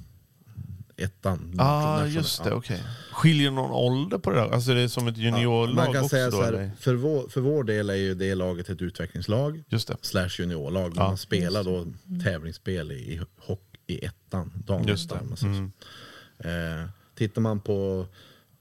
Speaker 4: ettan.
Speaker 2: Ah, just det,
Speaker 4: ja.
Speaker 2: okej. Skiljer någon ålder på det där? Alltså det är som ett juniorlag
Speaker 4: Man kan
Speaker 2: också
Speaker 4: säga så här, för, vår, för vår del är ju det laget ett utvecklingslag
Speaker 2: Just det.
Speaker 4: slash juniorlag.
Speaker 2: Ja.
Speaker 4: man spelar då tävlingsspel i, i, i ettan, damettan.
Speaker 2: Mm.
Speaker 4: Eh, tittar man på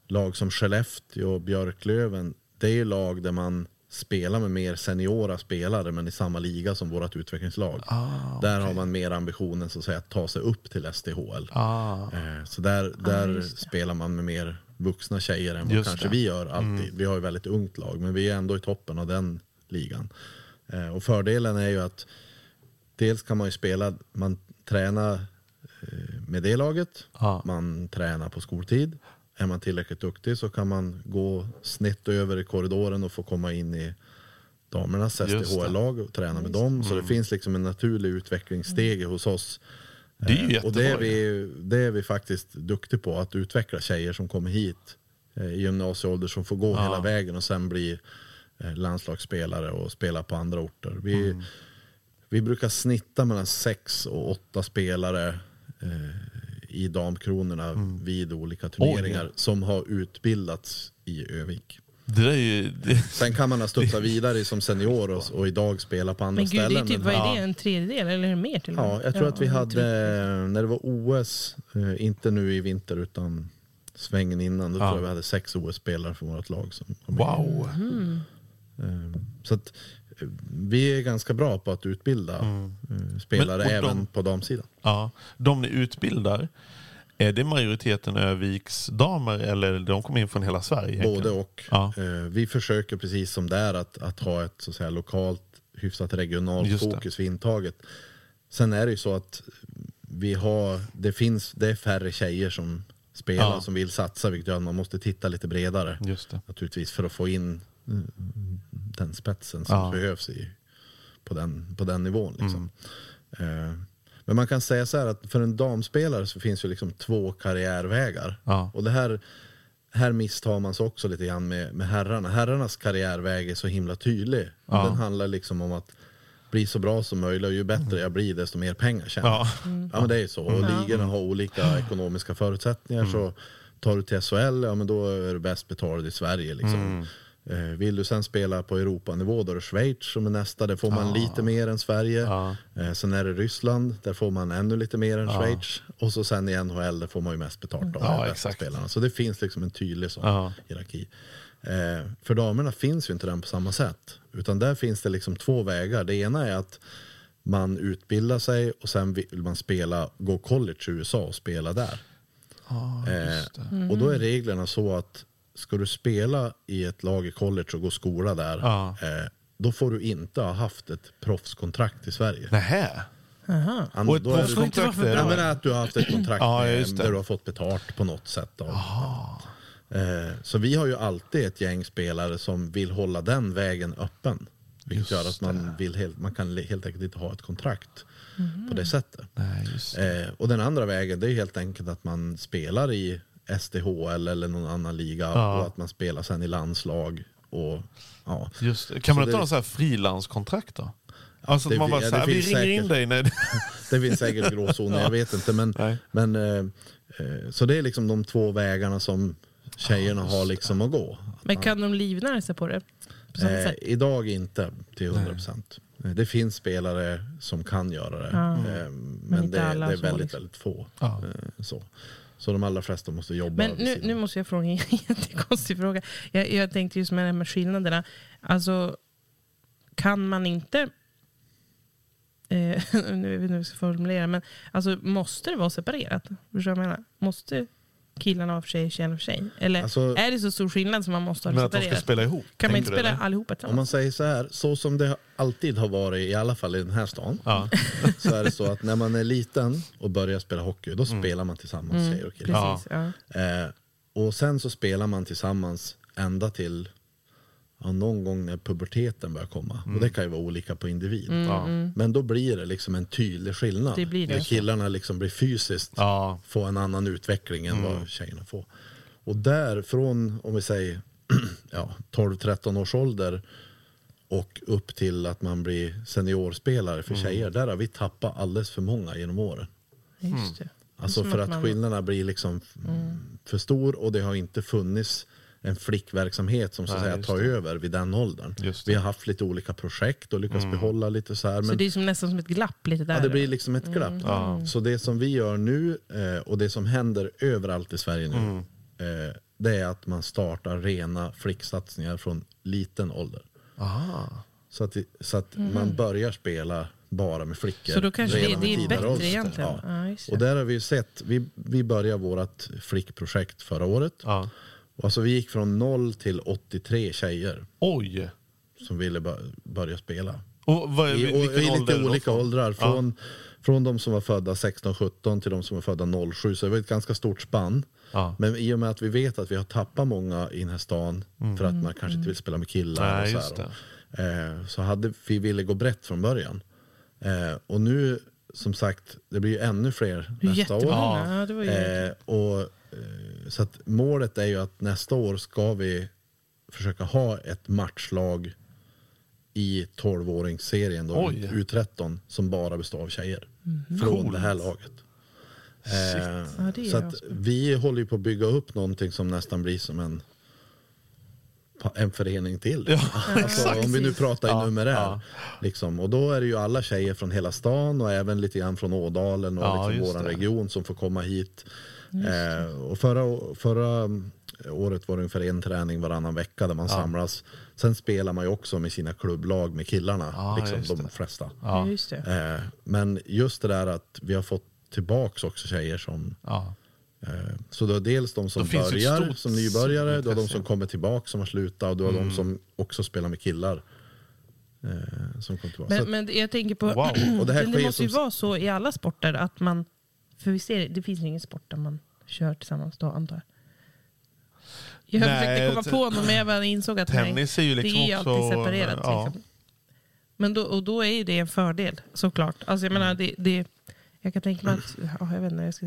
Speaker 4: lag som Skellefteå och Björklöven, det är ju lag där man spelar med mer seniora spelare men i samma liga som vårt utvecklingslag.
Speaker 2: Ah,
Speaker 4: Där har man mer ambitionen så att, säga, att ta sig upp till SDHL.
Speaker 2: ah.
Speaker 4: Eh, så där, där
Speaker 3: det.
Speaker 4: spelar man med mer vuxna tjejer än vad kanske
Speaker 2: det. Mm.
Speaker 4: vi gör alltid. Vi har ju väldigt ungt lag men vi är ändå i toppen av den ligan. Eh, och fördelen är ju att dels kan man ju spela, man tränar eh, med det laget, man tränar på skoltid. Är man tillräckligt duktig så kan man gå snett över i korridoren och få komma in i damernas.
Speaker 2: Mm.
Speaker 4: SDHL-lag och träna med dem. Så det finns liksom en naturlig utvecklingsstege hos oss.
Speaker 2: Det är ju
Speaker 4: Eh, och det är, vi, det är vi faktiskt duktiga på, att utveckla tjejer som kommer hit eh, i gymnasieålder som får gå
Speaker 2: Ja.
Speaker 4: hela vägen och sen bli eh, landslagsspelare och spela på andra orter. Vi,
Speaker 2: Mm.
Speaker 4: vi brukar snitta mellan sex och åtta spelare eh, i damkronorna vid olika turneringar
Speaker 2: Mm. Oj.
Speaker 4: som har utbildats i Övik.
Speaker 2: Det där är ju... Det,
Speaker 4: Sen kan man ha studsat vidare som senior och, och idag spela på andra
Speaker 3: Men gud, det är
Speaker 4: ställen.
Speaker 3: typ,
Speaker 4: men-
Speaker 3: vad är
Speaker 2: Ja.
Speaker 3: det? En tredjedel eller mer till och med?
Speaker 4: Ja, jag tror att vi hade,
Speaker 3: tror-
Speaker 4: när det var OS, eh, inte nu i vinter utan svängen innan, då
Speaker 2: Ja.
Speaker 4: tror jag vi hade sex OS-spelare från vårt lag. Som kom
Speaker 2: wow.
Speaker 4: Eh, Så att vi är ganska bra på att utbilda eh, spelare
Speaker 2: Mm. Men- och de-
Speaker 4: även på damsidan.
Speaker 2: Ja. De ni utbildar, är det majoriteten Öviks damer eller de kommer in från hela Sverige?
Speaker 4: Både och.
Speaker 2: Ja.
Speaker 4: Eh, Vi försöker precis som där att, att ha ett så att säga, lokalt, hyfsat regionalt fokus vid intaget. Sen är det ju så att vi har, det finns, det är färre tjejer som spelar
Speaker 2: Ja.
Speaker 4: som vill satsa vilket gör att man måste titta lite bredare.
Speaker 2: Just det.
Speaker 4: Naturligtvis för att få in mm, den spetsen som
Speaker 2: Ja.
Speaker 4: behövs i, på, den, på den nivån. Liksom.
Speaker 2: Mm.
Speaker 4: Eh, Men man kan säga så här att för en damspelare så finns ju liksom två karriärvägar.
Speaker 2: Ja.
Speaker 4: Och det här, här misstar man sig också lite grann med, med herrarna. Herrarnas karriärväg är så himla tydlig.
Speaker 2: Ja.
Speaker 4: Den handlar liksom om att bli så bra som möjligt och ju bättre jag blir desto mer pengar tjänar jag.
Speaker 2: Ja.
Speaker 4: Ja men det är ju så. Och ligorna har olika ekonomiska förutsättningar. Så tar du till SHL, ja men då är du bäst betald i Sverige. Liksom. Eh, vill du sen spela på Europanivå då är det Schweiz som är nästa. Där får man lite mer än Sverige.
Speaker 2: Ja.
Speaker 4: Eh, sen är det Ryssland, där får man ännu lite mer än Schweiz. Och så sen i NHL, där får man ju mest betalt av
Speaker 2: Ja,
Speaker 4: de bästa spelarna. Så det finns liksom en tydlig sån
Speaker 2: Ja.
Speaker 4: hierarki. Eh, för damerna finns ju inte den på samma sätt. Utan där finns det liksom två vägar. Det ena är att man utbildar sig och sen vill man spela, gå college i USA och spela där. Eh, och då är reglerna så att ska du spela i ett lag i college och gå skola där,
Speaker 2: Ja.
Speaker 4: eh, då får du inte ha haft ett proffskontrakt i Sverige.
Speaker 2: Nähä.
Speaker 3: Aha.
Speaker 2: Och ett
Speaker 4: då är det-
Speaker 2: proffskontrakt är
Speaker 4: Ja, men att du har haft ett kontrakt
Speaker 2: Ja,
Speaker 4: med,
Speaker 2: just det.
Speaker 4: där du har fått betalt på något sätt. Av, eh, så vi har ju alltid ett gäng spelare som vill hålla den vägen öppen. Vilket
Speaker 2: Just
Speaker 4: gör att man, vill helt, man kan helt enkelt inte ha ett kontrakt på
Speaker 2: Mm.
Speaker 4: det sättet.
Speaker 2: Nej, just det.
Speaker 4: Eh, och den andra vägen det är helt enkelt att man spelar i SDHL eller någon annan liga
Speaker 2: Ja.
Speaker 4: och att man spelar sen i landslag. Och, ja.
Speaker 2: Just, kan man inte ha så här frilanskontrakt då? Alltså
Speaker 4: det
Speaker 2: att man bara
Speaker 4: ja,
Speaker 2: så här, vi
Speaker 4: finns
Speaker 2: ringer in
Speaker 4: säkert.
Speaker 2: dig. Nej.
Speaker 4: Det finns säkert gråzoner, jag vet inte. Men,
Speaker 2: Nej.
Speaker 4: men, eh, eh, så det är liksom de två vägarna som tjejerna har liksom att gå.
Speaker 3: Men kan de livnära sig på det? På
Speaker 4: Eh, idag inte till 100 procent. Det finns spelare som kan göra det.
Speaker 3: Ja.
Speaker 4: eh, Men,
Speaker 3: inte
Speaker 4: det, det är väldigt,
Speaker 3: liksom.
Speaker 4: väldigt få.
Speaker 2: Ja.
Speaker 4: Eh, Så. Så de allra flesta måste jobba.
Speaker 3: Men nu, nu måste jag fråga en jättekonstig fråga. Jag, jag tänkte just med det här med skillnaderna. Alltså, kan man inte... Eh, nu vet jag inte hur jag ska formulera, men alltså, måste det vara separerat? Förstår du vad jag menar? Måste killarna vara för sig, tjejerna för sig? Eller
Speaker 4: Alltså-
Speaker 3: är det så stor skillnad som man måste ha
Speaker 2: Men att de ska spela ihop?
Speaker 3: Kan man inte spela
Speaker 2: eller?
Speaker 3: allihopa
Speaker 4: Om
Speaker 3: tillsammans?
Speaker 4: man säger så här, så som det alltid har varit, i alla fall i den här stan,
Speaker 2: Ja.
Speaker 4: så är det så att när man är liten och börjar spela hockey, då spelar man tillsammans, tjejer och killar.
Speaker 3: Mm. Precis, ja.
Speaker 4: Eh, och sen så spelar man tillsammans ända till ja, någon gång när puberteten börjar komma. Och det kan ju vara olika på individ.
Speaker 2: Ja.
Speaker 4: Men då blir det liksom en tydlig skillnad.
Speaker 3: Mm, Det blir det.
Speaker 4: När killarna liksom blir fysiskt,
Speaker 2: Ja.
Speaker 4: får en annan utveckling än
Speaker 2: Mm.
Speaker 4: vad tjejerna får. Och där från, om vi säger ja, 12-13 års ålder och upp till att man blir seniorspelare för
Speaker 2: Mm.
Speaker 4: tjejer. Där har vi tappat alldeles för många genom åren.
Speaker 3: Just det.
Speaker 4: Alltså
Speaker 3: Som
Speaker 4: för
Speaker 3: att
Speaker 4: att
Speaker 3: man-
Speaker 4: skillnaderna blir liksom för stor och det har inte funnits en flickverksamhet som så att
Speaker 2: Nej,
Speaker 4: säga tar
Speaker 2: det.
Speaker 4: över vid den åldern. Vi har haft lite olika projekt och lyckats behålla lite så här.
Speaker 3: Så
Speaker 4: Men
Speaker 3: det är som nästan som ett glapp lite där.
Speaker 4: ja, det blir liksom ett glapp.
Speaker 2: Ja.
Speaker 4: Så det som vi gör nu eh, och det som händer överallt i Sverige nu
Speaker 2: Mm.
Speaker 4: eh, det är att man startar rena flicksatsningar från liten ålder.
Speaker 2: Aha.
Speaker 4: Så att, så att man börjar spela bara med flickor.
Speaker 3: Så då kanske det, det
Speaker 4: i
Speaker 3: är bättre
Speaker 4: ålder.
Speaker 3: egentligen.
Speaker 4: Ja.
Speaker 3: Ja, det.
Speaker 4: Och där har vi sett, vi, vi började vårt flickprojekt förra året.
Speaker 2: Ja.
Speaker 4: Och alltså vi gick från 0 till 83 tjejer
Speaker 2: Oj.
Speaker 4: som ville bör- börja spela.
Speaker 2: Och vad,
Speaker 4: I,
Speaker 2: vilken
Speaker 4: och, i
Speaker 2: ålder
Speaker 4: lite
Speaker 2: då?
Speaker 4: olika åldrar.
Speaker 2: Ja.
Speaker 4: Från, från de som var födda 16-17 till de som var födda 07. Så det var ett ganska stort spann.
Speaker 2: Ja.
Speaker 4: Men i och med att vi vet att vi har tappat många i den här stan för att man kanske inte vill spela med killar.
Speaker 2: Nej,
Speaker 4: och
Speaker 2: just
Speaker 4: så, här, eh, så hade vi ville gå brett från början. Eh, och nu som sagt, det blir ju ännu fler nästa år.
Speaker 3: Jättemånga. Ja, det var ju
Speaker 4: Eh, och, så att målet är ju att nästa år ska vi försöka ha ett matchlag i 12-åringsserien då,
Speaker 2: Oj.
Speaker 4: U13 som bara består av tjejer.
Speaker 3: Mhm.
Speaker 4: Från det här laget. Eh,
Speaker 3: Ja,
Speaker 4: så att vi håller ju på att bygga upp någonting som nästan blir som en en förening till.
Speaker 2: Ja,
Speaker 4: alltså, om vi nu pratar i
Speaker 2: Ja,
Speaker 4: numerär.
Speaker 2: ja.
Speaker 4: Liksom. Och då är det ju alla tjejer från hela stan och även lite grann från Ådalen och
Speaker 2: Ja,
Speaker 4: liksom
Speaker 2: det.
Speaker 4: region som får komma hit. Eh, och förra, förra året var det ungefär en träning varannan vecka där man samlas. Sen spelar man ju också med sina klubblag med killarna,
Speaker 2: Ja,
Speaker 4: liksom de flesta.
Speaker 3: Ja, just det.
Speaker 4: Eh, men just det där att vi har fått tillbaks också tjejer som
Speaker 2: Ja.
Speaker 4: Eh, Så du har dels de som börjar som nybörjare, du har de som kommer tillbaka som har slutat och du har
Speaker 2: Mm.
Speaker 4: de som också spelar med killar. Eh, som kommer tillbaka.
Speaker 3: Men, men jag tänker på,
Speaker 2: Wow.
Speaker 4: Och det här
Speaker 3: det måste ju
Speaker 4: som-
Speaker 3: vara så i alla sporter att man, för vi ser, det finns ju ingen sport där man kör tillsammans då antar jag. Jag
Speaker 2: Nej,
Speaker 3: försökte komma på någon men jag bara insåg att nej,
Speaker 2: Tennis är ju liksom
Speaker 3: det är
Speaker 2: också...
Speaker 3: alltid separerat.
Speaker 2: Ja.
Speaker 3: Liksom. Men då, och då är ju det en fördel såklart. Alltså jag menar, det, det, jag kan tänka mig att, ja, jag vet inte, jag ska,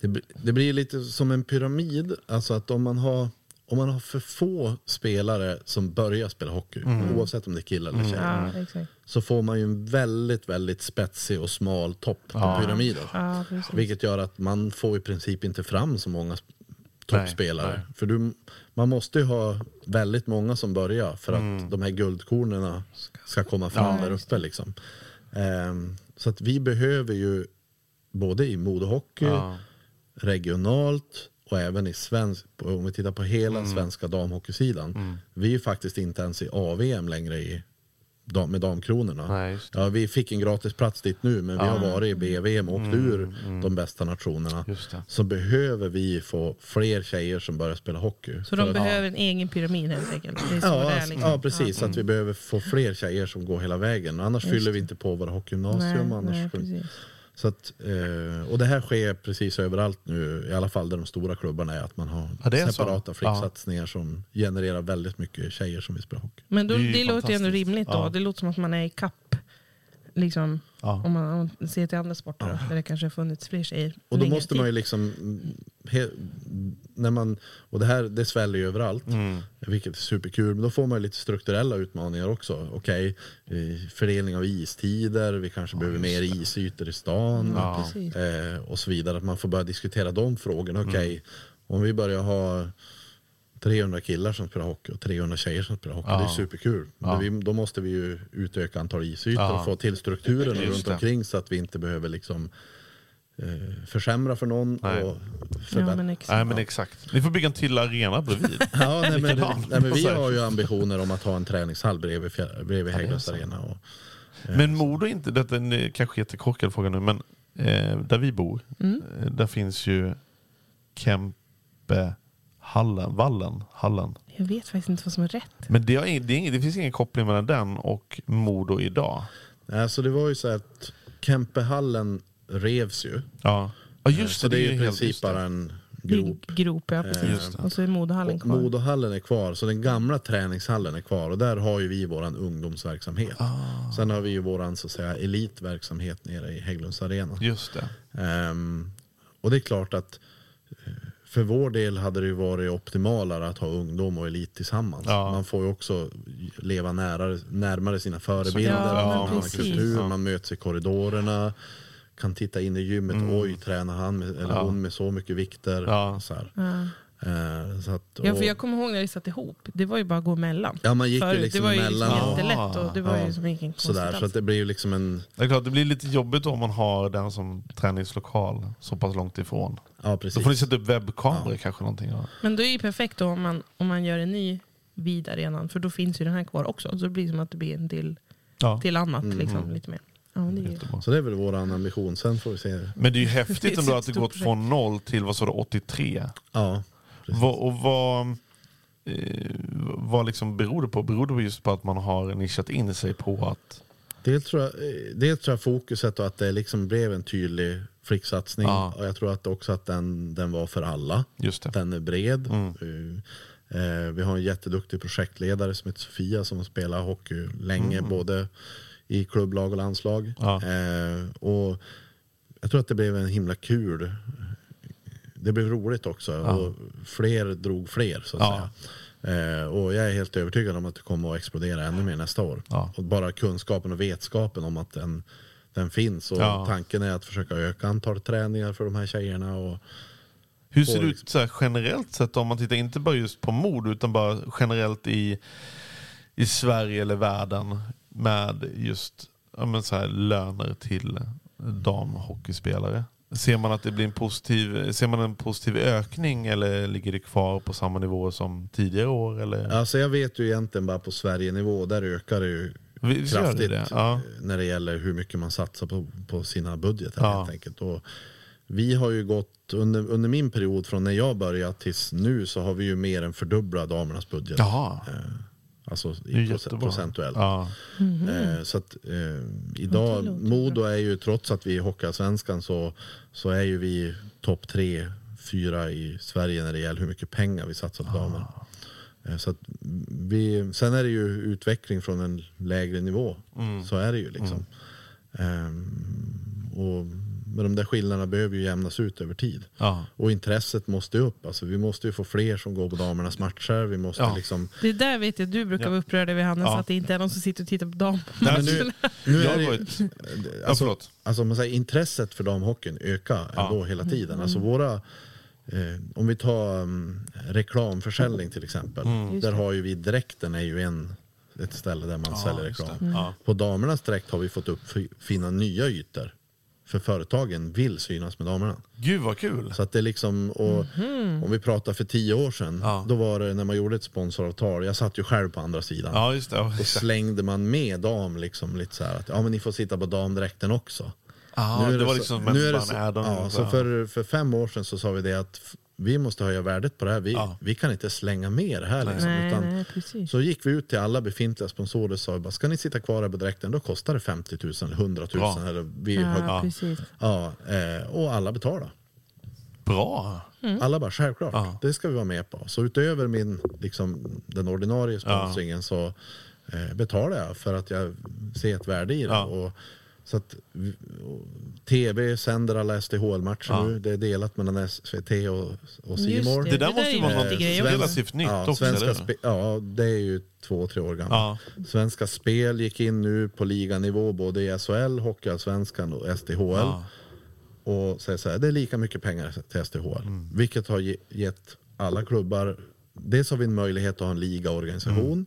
Speaker 4: det, blir- det blir lite som en pyramid. Alltså att om man har, om man har för få spelare som börjar spela hockey,
Speaker 2: Mm.
Speaker 4: oavsett om det är killar eller tjejer,
Speaker 3: ja, exakt.
Speaker 4: så får man ju en väldigt, väldigt spetsig och smal topp på
Speaker 2: Ja.
Speaker 4: pyramiden.
Speaker 3: Ja.
Speaker 4: Vilket gör att man får i princip inte fram så många sp- toppspelare.
Speaker 2: Nej,
Speaker 4: För du, man måste ju ha väldigt många som börjar för att de här guldkornen ska komma fram
Speaker 2: Ja,
Speaker 4: där uppe. Liksom. Ehm, så att vi behöver ju både i modehockey, regionalt och även i svensk, om vi tittar på hela
Speaker 2: Mm.
Speaker 4: svenska damhockeysidan. Vi är ju faktiskt inte ens i AVM längre i, dam- med damkronorna.
Speaker 2: Nej, just.
Speaker 4: Ja, vi fick en gratis plats dit nu men vi har varit i BVM och åkt ur de bästa nationerna.
Speaker 2: Mm, Just.
Speaker 4: Så behöver vi få fler tjejer som börjar spela hockey.
Speaker 3: Så de
Speaker 4: att-
Speaker 3: behöver en egen pyramid helt enkelt. Det är så
Speaker 4: Ja,
Speaker 3: det är, liksom.
Speaker 4: ja precis. Så att vi behöver få fler tjejer som går hela vägen. Annars fyller vi inte på våra hockeygymnasium.
Speaker 3: Nej,
Speaker 4: annars
Speaker 3: nej.
Speaker 4: Så att, eh, och det här sker precis överallt nu, i alla fall där de stora klubbarna är, att man har
Speaker 2: Ja, så.
Speaker 4: separata flicksatsningar som genererar väldigt mycket tjejer som vill spela hockey.
Speaker 3: Men då,
Speaker 2: Det
Speaker 3: det, låter ju ändå rimligt då.
Speaker 2: Ja.
Speaker 3: Det låter som att man är i kapp. Liksom,
Speaker 2: Ja.
Speaker 3: om, man, om man ser till andra sporter där det kanske har funnits fler tjejer.
Speaker 4: Och då måste
Speaker 3: tid.
Speaker 4: man ju liksom he, när man, och det här det sväller ju överallt,
Speaker 2: Mm.
Speaker 4: vilket är superkul. Men då får man lite strukturella utmaningar också. Okej, eh, fördelning av istider, vi kanske behöver mer isytor i stan.
Speaker 2: Ja.
Speaker 4: Eh, och så vidare. Att man får börja diskutera de frågorna. Okej,
Speaker 2: Mm.
Speaker 4: om vi börjar ha 300 killar som spelar hockey och 300 tjejer som spelar hockey.
Speaker 2: Ja.
Speaker 4: Det är superkul.
Speaker 2: Ja.
Speaker 4: Men vi, då måste vi ju utöka antal isytor
Speaker 2: Ja.
Speaker 4: och få till strukturen runt
Speaker 2: det.
Speaker 4: omkring så att vi inte behöver liksom försämra för någon
Speaker 2: Nej.
Speaker 4: och
Speaker 3: Ja,
Speaker 4: förbättra.
Speaker 3: men exakt.
Speaker 2: Nej men exakt. Ni får bygga en till arena bredvid.
Speaker 4: Ja, nej, men, nej, men vi har ju ambitioner om att ha en träningshall bredvid, bredvid
Speaker 2: Ja, det
Speaker 4: Hägglunds arena. Och,
Speaker 2: Men Modo är inte, detta är en kanske jättekorkad fråga nu, men eh, där vi bor,
Speaker 3: Mm.
Speaker 2: eh, där finns ju Kempe Hallen, Vallen, Hallen.
Speaker 3: Jag vet faktiskt inte vad som är rätt.
Speaker 2: Men det, det, är ing- det finns ingen koppling mellan den och Modo idag.
Speaker 4: nej, så det var ju så här att Kempehallen revs ju.
Speaker 2: Ja, ja just
Speaker 4: så
Speaker 2: det.
Speaker 4: det, är ju i princip bara en grop.
Speaker 3: Grop, ja precis.
Speaker 2: Just det.
Speaker 3: Och så är Modohallen kvar.
Speaker 4: Modohallen är kvar, så den gamla träningshallen är kvar och där har ju vi våran ungdomsverksamhet.
Speaker 2: Ah.
Speaker 4: Sen har vi ju våran så att säga elitverksamhet nere i Hägglunds arena.
Speaker 2: Just det.
Speaker 4: Ehm, och det är klart att eh, för vår del hade det ju varit optimalare att ha ungdom och elit tillsammans.
Speaker 2: Ja.
Speaker 4: Man får ju också leva nära, närmare sina förebilder.
Speaker 3: Ja,
Speaker 4: man
Speaker 3: precis.
Speaker 4: kultur,
Speaker 2: Ja.
Speaker 4: man möts i korridorerna. Kan titta in i gymmet, oj tränar han med, eller
Speaker 2: Mm. Ja.
Speaker 4: hon med så mycket vikter.
Speaker 2: Ja.
Speaker 4: Så, här.
Speaker 3: Ja.
Speaker 4: Eh, så att,
Speaker 3: Ja,
Speaker 4: och-
Speaker 3: för jag kommer ihåg när vi satt ihop. Det var ju bara att gå emellan.
Speaker 4: Ja, man gick ju
Speaker 3: Förut.
Speaker 4: liksom
Speaker 3: det var ju
Speaker 4: emellan
Speaker 3: liksom
Speaker 4: och-
Speaker 3: jättelätt och det var
Speaker 4: Ja.
Speaker 3: ju som ingen
Speaker 4: sådär, så att det blir ju liksom en...
Speaker 2: Det är klart, det blir lite jobbigt om man har den som träningslokal så pass långt ifrån.
Speaker 4: Ja,
Speaker 2: Då
Speaker 4: precis.
Speaker 2: får ni sätta upp webbkameror kanske någonting. Ja.
Speaker 3: Men då är det ju perfekt då om man, om man gör en ny vid arenan. För då finns ju den här kvar också. Så det blir som att det blir en till,
Speaker 2: Ja.
Speaker 3: till annat.
Speaker 4: Mm.
Speaker 3: Liksom, lite mer. Ja, det är ju.
Speaker 4: Så det är väl vår ambition. Sen får vi se.
Speaker 2: Men det är ju häftigt ändå att det gått från noll till vad sa du, 83.
Speaker 4: Ja, precis.
Speaker 2: Vad, och vad, eh, vad liksom beror det på? Beror det på just på att man har nischat in sig på att...
Speaker 4: Dels tror, jag, eh, dels tror jag fokuset och att det liksom blev en tydlig flicksatsning.
Speaker 2: Ja.
Speaker 4: Och jag tror att också att den, den var för alla.
Speaker 2: Just det.
Speaker 4: Den är bred.
Speaker 2: Mm.
Speaker 4: Eh, eh, vi har en jätteduktig projektledare som heter Sofia som har spelat hockey länge. Både i klubblag och landslag.
Speaker 2: Ja.
Speaker 4: Eh, och jag tror att det blev en himla kul. Det blev roligt också.
Speaker 2: Ja.
Speaker 4: Och fler drog fler så att
Speaker 2: Ja.
Speaker 4: säga. Eh, och jag är helt övertygad om att det kommer att explodera ännu mer nästa år. Och bara kunskapen och vetskapen om att den, den finns. Och tanken är att försöka öka antalet träningar för de här tjejerna. Och,
Speaker 2: Hur ser det ut så generellt sett om man tittar inte bara just på mod utan bara generellt i, i Sverige eller världen med just ja, men så här, löner till damhockeyspelare? Ser man att det blir en positiv, ser man en positiv ökning eller ligger det kvar på samma nivå som tidigare år? Eller?
Speaker 4: alltså jag vet ju egentligen bara på Sverige-nivå, där ökar det ju
Speaker 2: det
Speaker 4: kraftigt
Speaker 2: det? Ja.
Speaker 4: eh, när det gäller hur mycket man satsar på, på sina budgetar
Speaker 2: Ja.
Speaker 4: helt enkelt. Och vi har ju gått, under, under min period från när jag började tills nu så har vi ju mer än fördubblat damernas budget.
Speaker 2: Jaha,
Speaker 4: Eh, Alltså
Speaker 2: det är
Speaker 4: procentuellt.
Speaker 2: Ja.
Speaker 4: Eh, så att eh, idag,
Speaker 3: låter
Speaker 4: Modo är ju trots att vi är Hockeyallsvenskan så, så är ju vi topp tre, fyra i Sverige när det gäller hur mycket pengar vi satsar på damer. Eh, Så att vi, sen är det ju utveckling från en lägre nivå. Så är det ju liksom. Ehm, och, men de där skillnaderna behöver ju jämnas ut över tid.
Speaker 2: Ja.
Speaker 4: Och intresset måste upp. Alltså, vi måste ju få fler som går på damernas matcher. Vi måste
Speaker 2: Ja.
Speaker 4: liksom
Speaker 3: det där vet jag du brukar
Speaker 2: Ja.
Speaker 3: vara upprörd över Hannes.
Speaker 2: Ja.
Speaker 3: Att det inte är någon som sitter och tittar på dam.
Speaker 2: Nej, men
Speaker 4: nu, nu är det,
Speaker 2: varit... Ja,
Speaker 4: alltså, alltså man säger intresset för damhockeyn ökar
Speaker 2: Ja.
Speaker 4: ändå hela tiden. Alltså våra, eh, om vi tar um, reklamförsäljning till exempel.
Speaker 2: Mm.
Speaker 4: Där har ju vi direkten är ju en, ett ställe där man säljer
Speaker 2: just
Speaker 4: reklam.
Speaker 2: Ja.
Speaker 4: På damernas direkt har vi fått upp fi- fina nya ytor. För företagen vill synas med damerna.
Speaker 2: Gud vad kul!
Speaker 4: Så att det är liksom, och
Speaker 3: Mhm.
Speaker 4: om vi pratar för tio år sedan,
Speaker 2: Ja.
Speaker 4: då var det när man gjorde ett sponsoravtal, jag satt ju själv på andra sidan.
Speaker 2: Ja just det. Ja,
Speaker 4: Då slängde man med dam liksom lite så här att ja men ni får sitta på damdräkten också.
Speaker 2: Ja,
Speaker 4: Nu är
Speaker 2: det var
Speaker 4: så-
Speaker 2: liksom
Speaker 4: nu är det så, ja, så för, för fem år sedan så sa vi det att vi måste höja värdet på det här. Vi,
Speaker 2: Ja.
Speaker 4: vi kan inte slänga med det här. Liksom,
Speaker 3: Nej,
Speaker 4: utan,
Speaker 3: nej, precis.
Speaker 4: Så gick vi ut till alla befintliga sponsorer och sa bara, ska ni sitta kvar här på dräkten då kostar det 50 000 eller 100 000.
Speaker 2: Bra.
Speaker 4: Eller vi
Speaker 3: Ja,
Speaker 4: har,
Speaker 3: precis.
Speaker 4: ja, eh, och alla betalar.
Speaker 2: Bra!
Speaker 4: Alla bara självklart,
Speaker 2: Ja.
Speaker 4: det ska vi vara med på. Så utöver min, liksom, den ordinarie sponsringen så eh, betalar jag för att jag ser ett värde i det.
Speaker 2: Ja.
Speaker 4: Och Så att TV sänder alla SDHL-matcher
Speaker 2: Ja.
Speaker 4: nu. Det är delat mellan SVT och, och More.
Speaker 2: Det där
Speaker 3: Det
Speaker 2: måste
Speaker 3: där
Speaker 2: ju
Speaker 3: är
Speaker 2: vara
Speaker 3: en
Speaker 2: något relativt nytt
Speaker 4: ja,
Speaker 2: också.
Speaker 4: spe, ja, det är ju två, tre år gammalt.
Speaker 2: Ja.
Speaker 4: Svenska Spel gick in nu på liganivå både i SHL, Hockeyallsvenskan och SDHL.
Speaker 2: Ja.
Speaker 4: Och säger så här, det är lika mycket pengar till SDHL.
Speaker 2: Mm.
Speaker 4: Vilket har ge- gett alla klubbar, dels har vi en möjlighet att ha en ligaorganisation.
Speaker 2: Mm.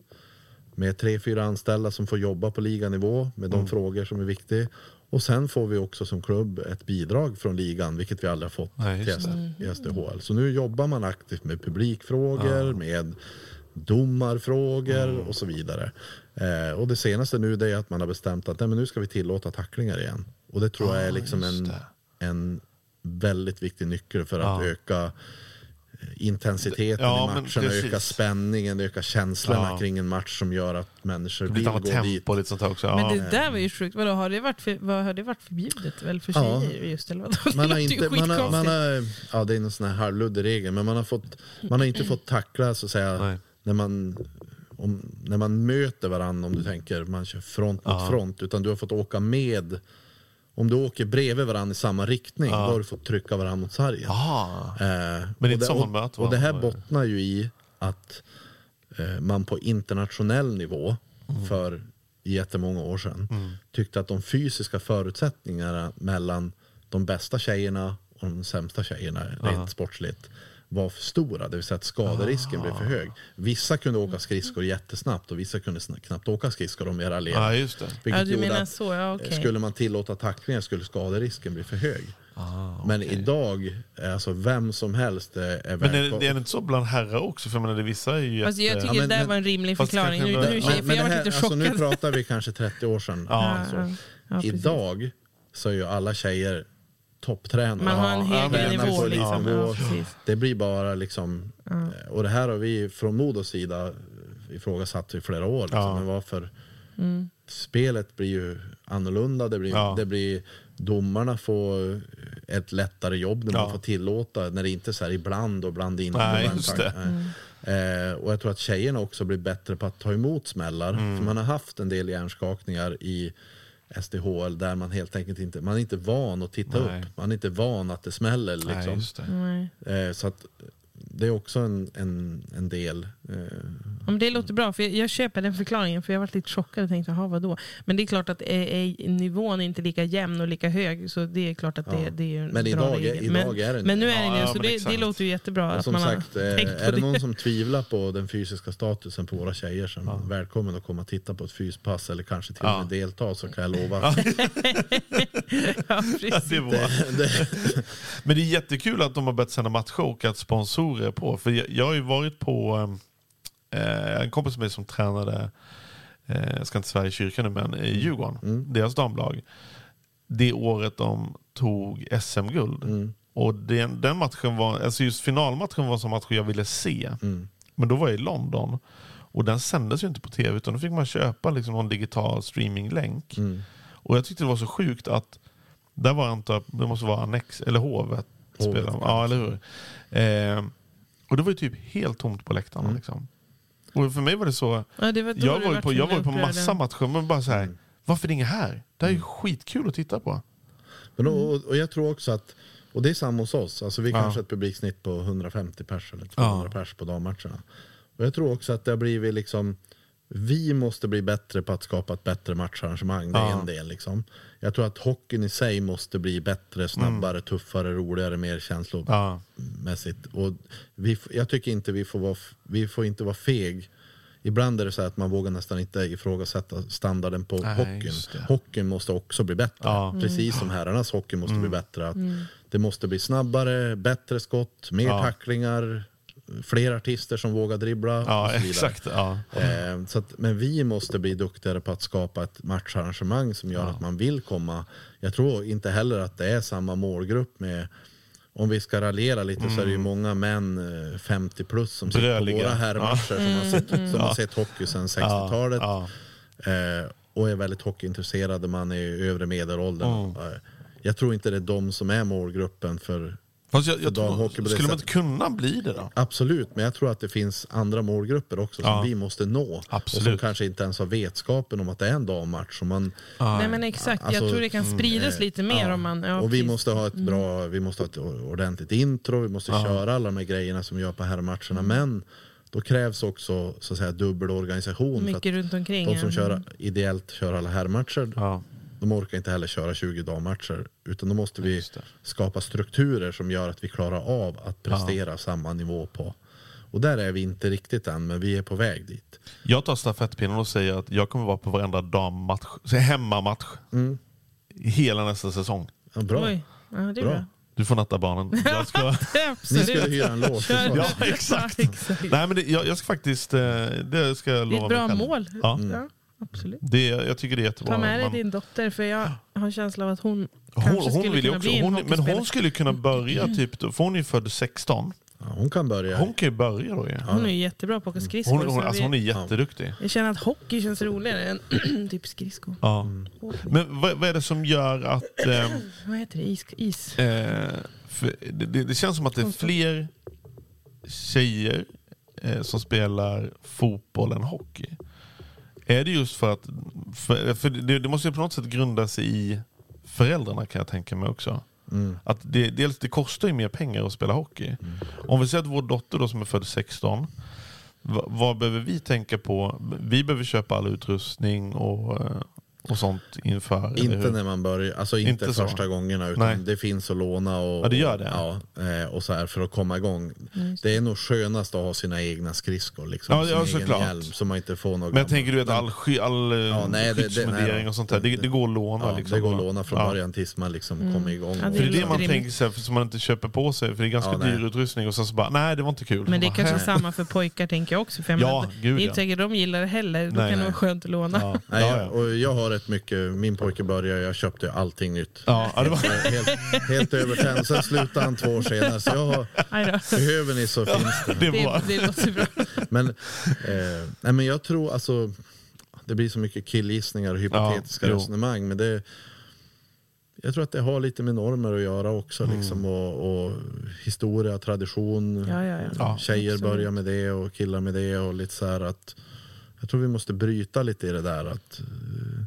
Speaker 4: Med tre, fyra anställda som får jobba på liganivå med de
Speaker 2: Mm.
Speaker 4: frågor som är viktiga. Och sen får vi också som klubb ett bidrag från ligan, vilket vi aldrig har fått
Speaker 2: Nej,
Speaker 4: till
Speaker 2: just
Speaker 4: SD, i SDHL. Så nu jobbar man aktivt med publikfrågor, med domarfrågor
Speaker 2: Mm.
Speaker 4: och så vidare. Eh, och det senaste nu det är att man har bestämt att nej, men nu ska vi tillåta tacklingar igen. Och det tror jag är liksom en,
Speaker 2: det.
Speaker 4: en väldigt viktig nyckel för att
Speaker 2: Ja.
Speaker 4: öka intensiteten
Speaker 2: Ja,
Speaker 4: i matchen,
Speaker 2: precis.
Speaker 4: öka spänningen, öka känslorna
Speaker 2: Ja.
Speaker 4: kring en match som gör att människor vill
Speaker 2: blir
Speaker 4: gå dit.
Speaker 2: tempo och lite sånt också. Ja.
Speaker 3: Men det där var ju sjukt. Vadå, har det varit, för, vad, har det varit förbjudet väl för
Speaker 4: Ja.
Speaker 3: tjejer just? Eller vadå?
Speaker 4: Man har inte, man har, man har, ja, det är en sån här halvluddig regel, men man har, fått, man har inte fått tackla så att säga
Speaker 2: Nej.
Speaker 4: när man, om, när man möter varandra, om du tänker man kör front mot
Speaker 2: Ja.
Speaker 4: front, utan du har fått åka med. Om du åker bredvid varandra i samma riktning,
Speaker 2: Ja.
Speaker 4: då har du fått trycka varandra mot sargen.
Speaker 2: Aha.
Speaker 4: Eh,
Speaker 2: Men inte
Speaker 4: det-
Speaker 2: som man
Speaker 4: och,
Speaker 2: möter
Speaker 4: och det här bottnar ju i att eh, man på internationell nivå
Speaker 2: Mm.
Speaker 4: för jättemånga år sedan tyckte att de fysiska förutsättningarna mellan de bästa tjejerna och de sämsta tjejerna rent sportsligt var för stora, det vill säga att skaderisken blev för hög. Vissa kunde åka skridskor jättesnabbt och vissa kunde knappt åka skridskor om era led.
Speaker 2: Ja, just det.
Speaker 4: Vilket
Speaker 3: Ja, du
Speaker 4: gjorde
Speaker 3: menar
Speaker 4: att
Speaker 3: så, ja, okej.
Speaker 4: Skulle man tillåta tacklingar skulle skaderisken bli för hög.
Speaker 2: Ah,
Speaker 4: Men
Speaker 2: okej.
Speaker 4: idag, alltså vem som helst är, är
Speaker 2: Men är, det- är det inte så bland herrar också? För jag menar, det vissa är ju
Speaker 3: Alltså, jag tycker
Speaker 4: men-
Speaker 3: det där
Speaker 4: men-
Speaker 3: var en rimlig förklaring. Nu, nu, tjej, för
Speaker 4: men
Speaker 3: jag
Speaker 4: här,
Speaker 3: lite
Speaker 4: alltså, nu pratar vi kanske 30 år sedan.
Speaker 2: Ja,
Speaker 4: alltså.
Speaker 3: ja, ja.
Speaker 4: Idag så är ju alla tjejer topptränare.
Speaker 3: Man har en
Speaker 2: Ja,
Speaker 3: högre nivå.
Speaker 4: på
Speaker 3: Liksom. Ja.
Speaker 4: Det blir bara liksom, eh, och det här har vi från Modos sida ifrågasatt i flera år. Liksom.
Speaker 2: Ja.
Speaker 4: Men varför?
Speaker 3: Mm.
Speaker 4: Spelet blir ju annorlunda, det blir,
Speaker 2: Ja.
Speaker 4: det blir domarna får ett lättare jobb när man får tillåta, när det inte är så här ibland och ibland inte.
Speaker 2: Nej, just det.
Speaker 3: Mm.
Speaker 4: Eh, och jag tror att tjejerna också blir bättre på att ta emot smällar.
Speaker 2: Mm.
Speaker 4: För man har haft en del hjärnskakningar i SDHL där man helt enkelt inte, man är inte van att titta
Speaker 2: Nej.
Speaker 4: upp. Man är inte van att det smäller
Speaker 2: Nej,
Speaker 4: liksom.
Speaker 2: just det.
Speaker 3: Nej.
Speaker 4: eh, så att det är också en, en, en del. Eh,
Speaker 3: Ja, men det låter bra, för jag, jag köper den förklaringen. För jag var lite chockad och tänkte, jaha vadå? Men det är klart att är, är nivån inte lika jämn och lika hög, så det är klart att det,
Speaker 4: Ja.
Speaker 3: det är en
Speaker 4: Men
Speaker 3: bra
Speaker 4: idag är-
Speaker 3: regel.
Speaker 4: idag
Speaker 3: men,
Speaker 4: är den
Speaker 3: men nu
Speaker 4: det.
Speaker 3: är den
Speaker 2: Ja,
Speaker 3: det,
Speaker 2: ja,
Speaker 3: så det, det låter ju jättebra
Speaker 4: och
Speaker 3: att
Speaker 4: som
Speaker 3: man
Speaker 4: sagt,
Speaker 3: har
Speaker 4: eh,
Speaker 3: tänkt
Speaker 4: är det
Speaker 3: det.
Speaker 4: någon som tvivlar på den fysiska statusen på våra tjejer som är välkommen att komma och titta på ett fyspass eller kanske till och
Speaker 2: Ja.
Speaker 4: med delta så kan jag lova.
Speaker 3: ja,
Speaker 2: Ja,
Speaker 3: precis.
Speaker 2: det är bra.
Speaker 4: det,
Speaker 2: Men det är jättekul att de har börjat sända matcher och att sponsorer är på. För jag, jag har ju varit på eh, en kompis med mig som tränade, eh, jag ska inte svära i kyrkan nu, men i Djurgården, deras damlag. Det året de tog SM-guld. Och den, den matchen var, alltså just finalmatchen var en sån match jag ville se. Men då var jag i London. Och den sändes ju inte på tv utan då fick man köpa liksom någon digital streaminglänk. Och jag tyckte det var så sjukt att där var antar det måste vara Annex, eller Hovet.
Speaker 4: Hovet,
Speaker 2: ja, eller hur? Eh, och det var ju typ helt tomt på läktarna. Liksom. Och för mig var det så,
Speaker 3: Ja, det var
Speaker 2: jag var ju på, jag var på massa matcher men bara så här, varför är det inga här? Det här är ju skitkul att titta på.
Speaker 4: Men och, och jag tror också att, och det är samma hos oss, alltså vi
Speaker 2: Ja.
Speaker 4: kanske har ett publiksnitt på 150 pers eller 200
Speaker 2: Ja.
Speaker 4: pers på dammatcherna. Och jag tror också att det har blivit liksom, vi måste bli bättre på att skapa ett bättre matcharrangemang, det är
Speaker 2: Ja.
Speaker 4: en del liksom. Jag tror att hockeyn i sig måste bli bättre, snabbare,
Speaker 2: Mm.
Speaker 4: tuffare, roligare, mer känslo,
Speaker 2: Ja.
Speaker 4: Och vi, jag tycker inte vi får vara, vi får inte vara feg. Ibland är det så att man vågar nästan inte ifrågasätta standarden på
Speaker 2: Nej,
Speaker 4: hockeyn. Hockeyn måste också bli bättre.
Speaker 2: Ja. Mm.
Speaker 4: Precis som herrarnas hockey måste bli bättre. Att Det måste bli snabbare, bättre skott, mer
Speaker 2: Ja.
Speaker 4: tacklingar, fler artister som vågar dribbla. och
Speaker 2: Ja,
Speaker 4: så vidare.
Speaker 2: exakt. Ja.
Speaker 4: Eh, så att, men vi måste bli duktigare på att skapa ett matcharrangemang som gör att man vill komma. Jag tror inte heller att det är samma målgrupp med om vi ska raljera lite så är det ju många män eh, 50 plus som sitter på
Speaker 2: Bröliga.
Speaker 4: våra herrmatcher som, har sett, som har sett hockey sedan 60-talet.
Speaker 2: Ja,
Speaker 4: Eh, och är väldigt hockeyintresserade, man är i övre medelåldern. Eh, jag tror inte det är de som är målgruppen för
Speaker 2: Fast jag, jag tror, skulle man inte kunna bli det då?
Speaker 4: Absolut, men jag tror att det finns andra målgrupper också som
Speaker 2: Ja.
Speaker 4: vi måste nå. Och
Speaker 2: Absolut.
Speaker 4: som kanske inte ens har vetskapen om att det är en dammatch. Man,
Speaker 3: Nej men exakt,
Speaker 4: Alltså,
Speaker 3: jag tror det kan spridas
Speaker 4: eh,
Speaker 3: lite mer
Speaker 4: ja.
Speaker 3: om man... Ja,
Speaker 4: och vi måste ha ett bra, vi måste ha ett ordentligt intro, vi måste
Speaker 2: Ja.
Speaker 4: köra alla de här grejerna som vi gör på herrmatcherna.
Speaker 3: Mm.
Speaker 4: Men då krävs också så att säga dubbelorganisation. För att
Speaker 3: Mycket runt omkring.
Speaker 4: de som kör ideellt kör alla herrmatcher,
Speaker 2: Ja.
Speaker 4: De orkar inte heller köra 20 dammatcher. Utan då måste vi skapa strukturer som gör att vi klarar av att prestera samma nivå på. Och där är vi inte riktigt än, men vi är på väg dit.
Speaker 2: Jag tar stafettpinnen och säger att jag kommer vara på varenda dammatch, hemmamatch, hela nästa säsong.
Speaker 4: Ja, bra.
Speaker 3: Oj, ja, det är
Speaker 4: Bra.
Speaker 3: bra.
Speaker 2: Du får natta barnen. Jag ska...
Speaker 4: Ni skulle hyra en lås.
Speaker 3: Kör.
Speaker 4: Ja.
Speaker 2: Ja, exakt. Nej, men det, jag, jag ska faktiskt, eh, det ska jag
Speaker 3: Det är
Speaker 2: lova
Speaker 3: ett bra mål.
Speaker 2: Ja.
Speaker 3: Ja, absolut.
Speaker 2: Det, jag tycker det är jättebra.
Speaker 3: Ta med dig
Speaker 2: Man-
Speaker 3: din dotter för jag har en känsla av att hon, kanske
Speaker 2: hon,
Speaker 3: skulle
Speaker 2: hon vill ju
Speaker 3: kunna
Speaker 2: också,
Speaker 3: bli en
Speaker 2: hon, men
Speaker 3: hockeyspelare.
Speaker 2: hon skulle kunna börja typ, då- för hon är född 16.
Speaker 4: Ja, hon kan börja.
Speaker 2: Hon kan ju börja då ju.
Speaker 3: Hon är jättebra på att åka skridskor.
Speaker 2: Hon, hon,
Speaker 3: så
Speaker 2: alltså hon är jätteduktig.
Speaker 3: Jag känner att hockey känns roligare än typ skridskor.
Speaker 2: Ja. Men vad, vad är det som gör att... ehm,
Speaker 3: Vad heter det? Is? is.
Speaker 2: Eh, det, det, det känns som att det är fler tjejer eh, som spelar fotboll än hockey. Är det just för att... För, för det, det måste ju på något sätt grunda sig i föräldrarna kan jag tänka mig också. Att det, dels det kostar ju mer pengar att spela hockey. Om vi säger att vår dotter då som är född 16, vad, vad behöver vi tänka på? Vi behöver köpa all utrustning och, eh, och sånt inför.
Speaker 4: Inte när man börjar, alltså inte,
Speaker 2: Inte så.
Speaker 4: första gångerna utan
Speaker 2: Nej.
Speaker 4: det finns att låna och,
Speaker 2: Ja, det gör det.
Speaker 4: Ja, eh, och så här för att komma igång. Det är nog skönast att ha sina egna skridskor liksom.
Speaker 2: Ja,
Speaker 4: sin
Speaker 2: ja,
Speaker 4: egen
Speaker 2: såklart.
Speaker 4: hjälm, så man inte får något
Speaker 2: Men jag tänker du att all, sky, all ja,
Speaker 4: Ja, nej, det- det- nej,
Speaker 2: och sånt där, det, det går att låna?
Speaker 4: Ja,
Speaker 2: liksom,
Speaker 4: det går att låna från
Speaker 2: Ja.
Speaker 4: början tills man liksom kommer igång.
Speaker 3: Ja,
Speaker 2: För det är det man
Speaker 3: rimligt.
Speaker 2: tänker sig, för så man inte köper på sig, för det är ganska
Speaker 4: Ja,
Speaker 2: dyr utrustning och sen så bara, nej det var inte kul.
Speaker 3: Men det är kanske samma för pojkar tänker jag också. För jag
Speaker 2: Ja,
Speaker 3: menar,
Speaker 2: gud,
Speaker 3: det är inte säkert de gillar det heller. Då kan det vara skönt att låna.
Speaker 4: Jag har rätt mycket, min pojke började, jag köpte allting nytt.
Speaker 2: Ja, det var,
Speaker 4: Helt, helt övertänd, sen slutade han två år senare. Så jag har, behöver ni så finns det.
Speaker 2: det var,
Speaker 3: Det, det låter bra.
Speaker 4: Men, eh, nej, men jag tror alltså, det blir så mycket killgissningar och hypotetiska
Speaker 2: Ja,
Speaker 4: resonemang. Men det, jag tror att det har lite med normer att göra också.
Speaker 2: Mm.
Speaker 4: Liksom, och, och historia, tradition.
Speaker 3: Ja, ja, ja.
Speaker 4: Tjejer
Speaker 3: absolut.
Speaker 4: börjar med det och killar med det. och lite så här att Jag tror vi måste bryta lite i det där. att eh,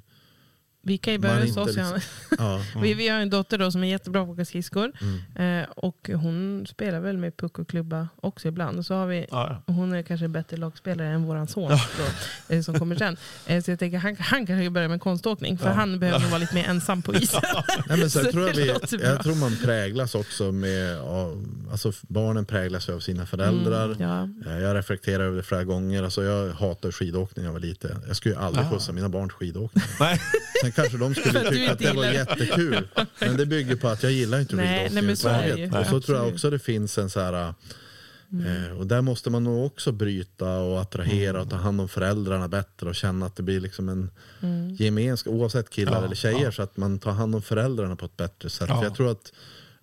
Speaker 3: Vi kan ju börja hos oss.
Speaker 4: liksom-
Speaker 3: Ja.
Speaker 4: ja,
Speaker 3: Vi, vi har en dotter då som är jättebra på att åka skridskor.
Speaker 4: Mm.
Speaker 3: Eh, och hon spelar väl med puck och klubba också ibland. Så har vi
Speaker 2: ja,
Speaker 3: hon är kanske en bättre lagspelare än våran son då, eh, som kommer sen. Eh, Så jag tänker han, han kanske börjar med konståkning för han behöver nog vara lite mer ensam på isen.
Speaker 4: Nej, men så
Speaker 3: Så
Speaker 4: jag, tror
Speaker 3: det
Speaker 4: vi, jag tror man präglas också med, alltså barnen präglas av sina föräldrar.
Speaker 3: Mm, ja.
Speaker 4: Eh, Jag reflekterar över det flera gånger. Alltså jag hatar skidåkning när jag var liten. Jag skulle ju aldrig skjutsa mina barn till skidåkning.
Speaker 2: Nej,
Speaker 4: Sen kanske de skulle tycka att det var jättekul. Men det bygger på att jag gillar inte
Speaker 3: Nej,
Speaker 4: överhuvudtaget. Och så tror jag också det finns en så här Eh, och där måste man nog också bryta och attrahera och ta hand om föräldrarna bättre och känna att det blir liksom en gemenskap, oavsett killar
Speaker 2: Ja,
Speaker 4: eller tjejer,
Speaker 2: ja.
Speaker 4: så att man tar hand om föräldrarna på ett bättre sätt.
Speaker 2: Ja.
Speaker 4: För jag tror att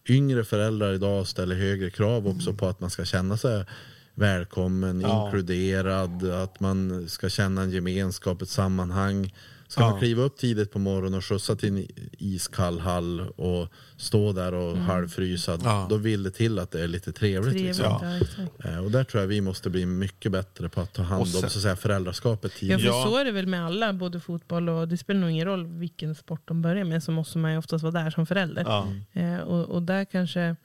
Speaker 4: yngre föräldrar idag ställer högre krav också på att man ska känna sig välkommen,
Speaker 2: Ja.
Speaker 4: inkluderad, att man ska känna en gemenskap, ett sammanhang. Ska
Speaker 2: Ja.
Speaker 4: man kliva upp tidigt på morgonen och skjutsa till en iskall hall och stå där och halvfrysad,
Speaker 2: Ja.
Speaker 4: då vill det till att det är lite trevligt.
Speaker 3: Trevligt,
Speaker 4: Liksom.
Speaker 2: Ja.
Speaker 4: Eh, Och där tror jag vi måste bli mycket bättre på att ta hand om så att säga, föräldraskapet
Speaker 3: Ja,
Speaker 4: tidigt.
Speaker 3: för
Speaker 2: Ja.
Speaker 3: så är det väl med alla, både fotboll och det spelar nog ingen roll vilken sport de börjar med så måste man ju oftast vara där som förälder.
Speaker 2: ja.
Speaker 3: Eh, och, och där kanske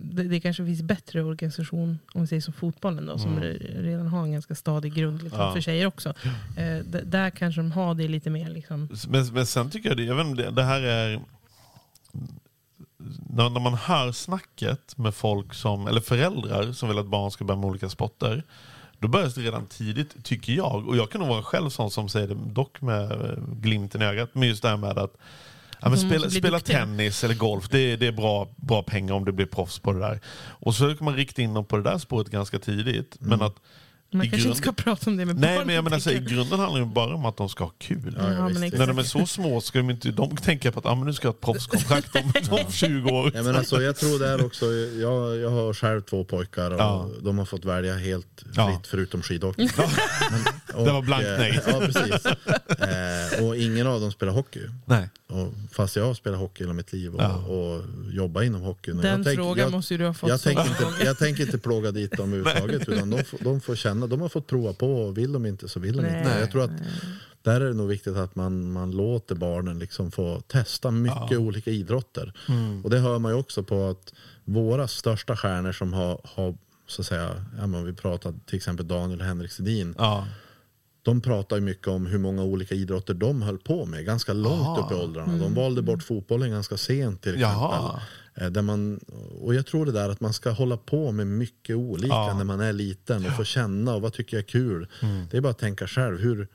Speaker 3: det, det kanske finns bättre organisation om vi säger som fotbollen då, som re- redan har en ganska stadig grund liksom,
Speaker 2: Ja.
Speaker 3: för tjejer också. Eh, där kanske de har det lite mer liksom.
Speaker 2: Men, men sen tycker jag det, jag vet inte, det, det här är... När, när man hör snacket med folk som, eller föräldrar som vill att barn ska börja med olika sporter. Då börjar det redan tidigt, tycker jag. Och jag kan nog vara själv sån som säger det, dock med eh, glimten i ögat. Men just det här med att Ja, men
Speaker 3: De
Speaker 2: spela spela tennis eller golf, det är, det är bra, bra pengar om det blir proffs på det där. Och så kan man rikta in dem på det där spåret ganska tidigt. Men att
Speaker 3: Man
Speaker 2: I
Speaker 3: kanske
Speaker 2: grund-
Speaker 3: inte ska prata om det med
Speaker 2: Nej
Speaker 3: barn.
Speaker 2: men jag menar, så, i grunden handlar det ju bara om att de ska ha kul.
Speaker 4: Ja, ja,
Speaker 2: När de är så små ska de inte de tänka på att ah, men nu ska jag ha ett proffskontrakt om, om 20 år.
Speaker 4: Ja, men alltså, jag tror det är också, jag, jag har själv två pojkar och
Speaker 2: Ja.
Speaker 4: de har fått välja helt fritt
Speaker 2: Ja.
Speaker 4: förutom skidhockey. Men,
Speaker 2: Det var blankt
Speaker 4: eh,
Speaker 2: nej.
Speaker 4: Ja, precis. Eh, och ingen av dem spelar hockey.
Speaker 2: Nej.
Speaker 4: Och, fast jag har spelat hockey hela mitt liv och,
Speaker 2: Ja.
Speaker 4: och jobbat inom hockeyn.
Speaker 3: Den
Speaker 4: jag tänk-
Speaker 3: frågan
Speaker 4: jag,
Speaker 3: måste ju du ha fått
Speaker 4: jag tänker, inte, jag tänker inte plåga dit dem överhuvudtaget. Utan de, de får känna, de har fått prova på och vill de inte så vill de inte.
Speaker 3: Nej.
Speaker 4: Jag tror att där är det nog viktigt att man, man låter barnen liksom få testa mycket olika idrotter.
Speaker 2: Mm.
Speaker 4: Och det hör man ju också på att våra största stjärnor som har, har så att säga, ja, men vi pratar till exempel Daniel och Henrik Sedin.
Speaker 2: Ja.
Speaker 4: De pratar ju mycket om hur många olika idrotter de höll på med ganska långt
Speaker 2: Aha.
Speaker 4: upp i åldrarna. De valde bort fotbollen ganska sent till exempel.
Speaker 2: Jaha.
Speaker 4: Eh, Där man, och jag tror det där att man ska hålla på med mycket olika
Speaker 2: Ja.
Speaker 4: när man är liten och få känna och vad tycker jag är kul. Det är bara att tänka själv. Hur,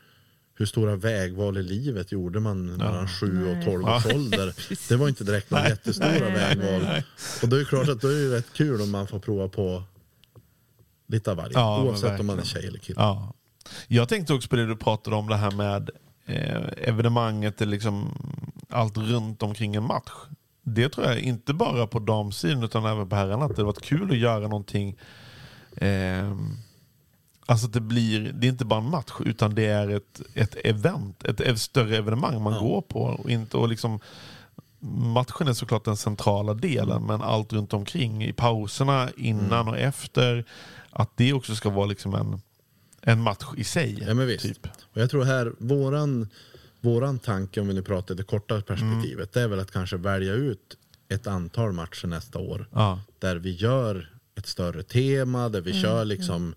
Speaker 4: hur stora vägval i livet gjorde man mellan 7 och 12 års ålder? Det var inte direkt några jättestora
Speaker 3: Nej,
Speaker 4: vägval.
Speaker 2: nej.
Speaker 4: Och då är det klart att är det ju rätt kul om man får prova på lite av varje.
Speaker 2: Ja,
Speaker 4: oavsett om man är tjej eller kille.
Speaker 2: Ja. Jag tänkte också på det du pratade om, det här med eh, evenemanget, eller liksom allt runt omkring en match. Det tror jag inte bara på damsidan utan även på herrarna, att det har varit kul att göra någonting eh, Alltså att det blir, det är inte bara en match utan det är ett, ett event, ett, ett större evenemang man går på. Och inte, och liksom, matchen är såklart den centrala delen men allt runt omkring i pauserna, innan och efter. Att det också ska vara liksom en, en match i sig.
Speaker 4: Ja, men visst.
Speaker 2: Typ.
Speaker 4: Och jag tror här, våran, våran tanke om vi nu pratar det korta perspektivet, det är väl att kanske välja ut ett antal matcher nästa år.
Speaker 2: Ja.
Speaker 4: Där vi gör ett större tema, där vi kör liksom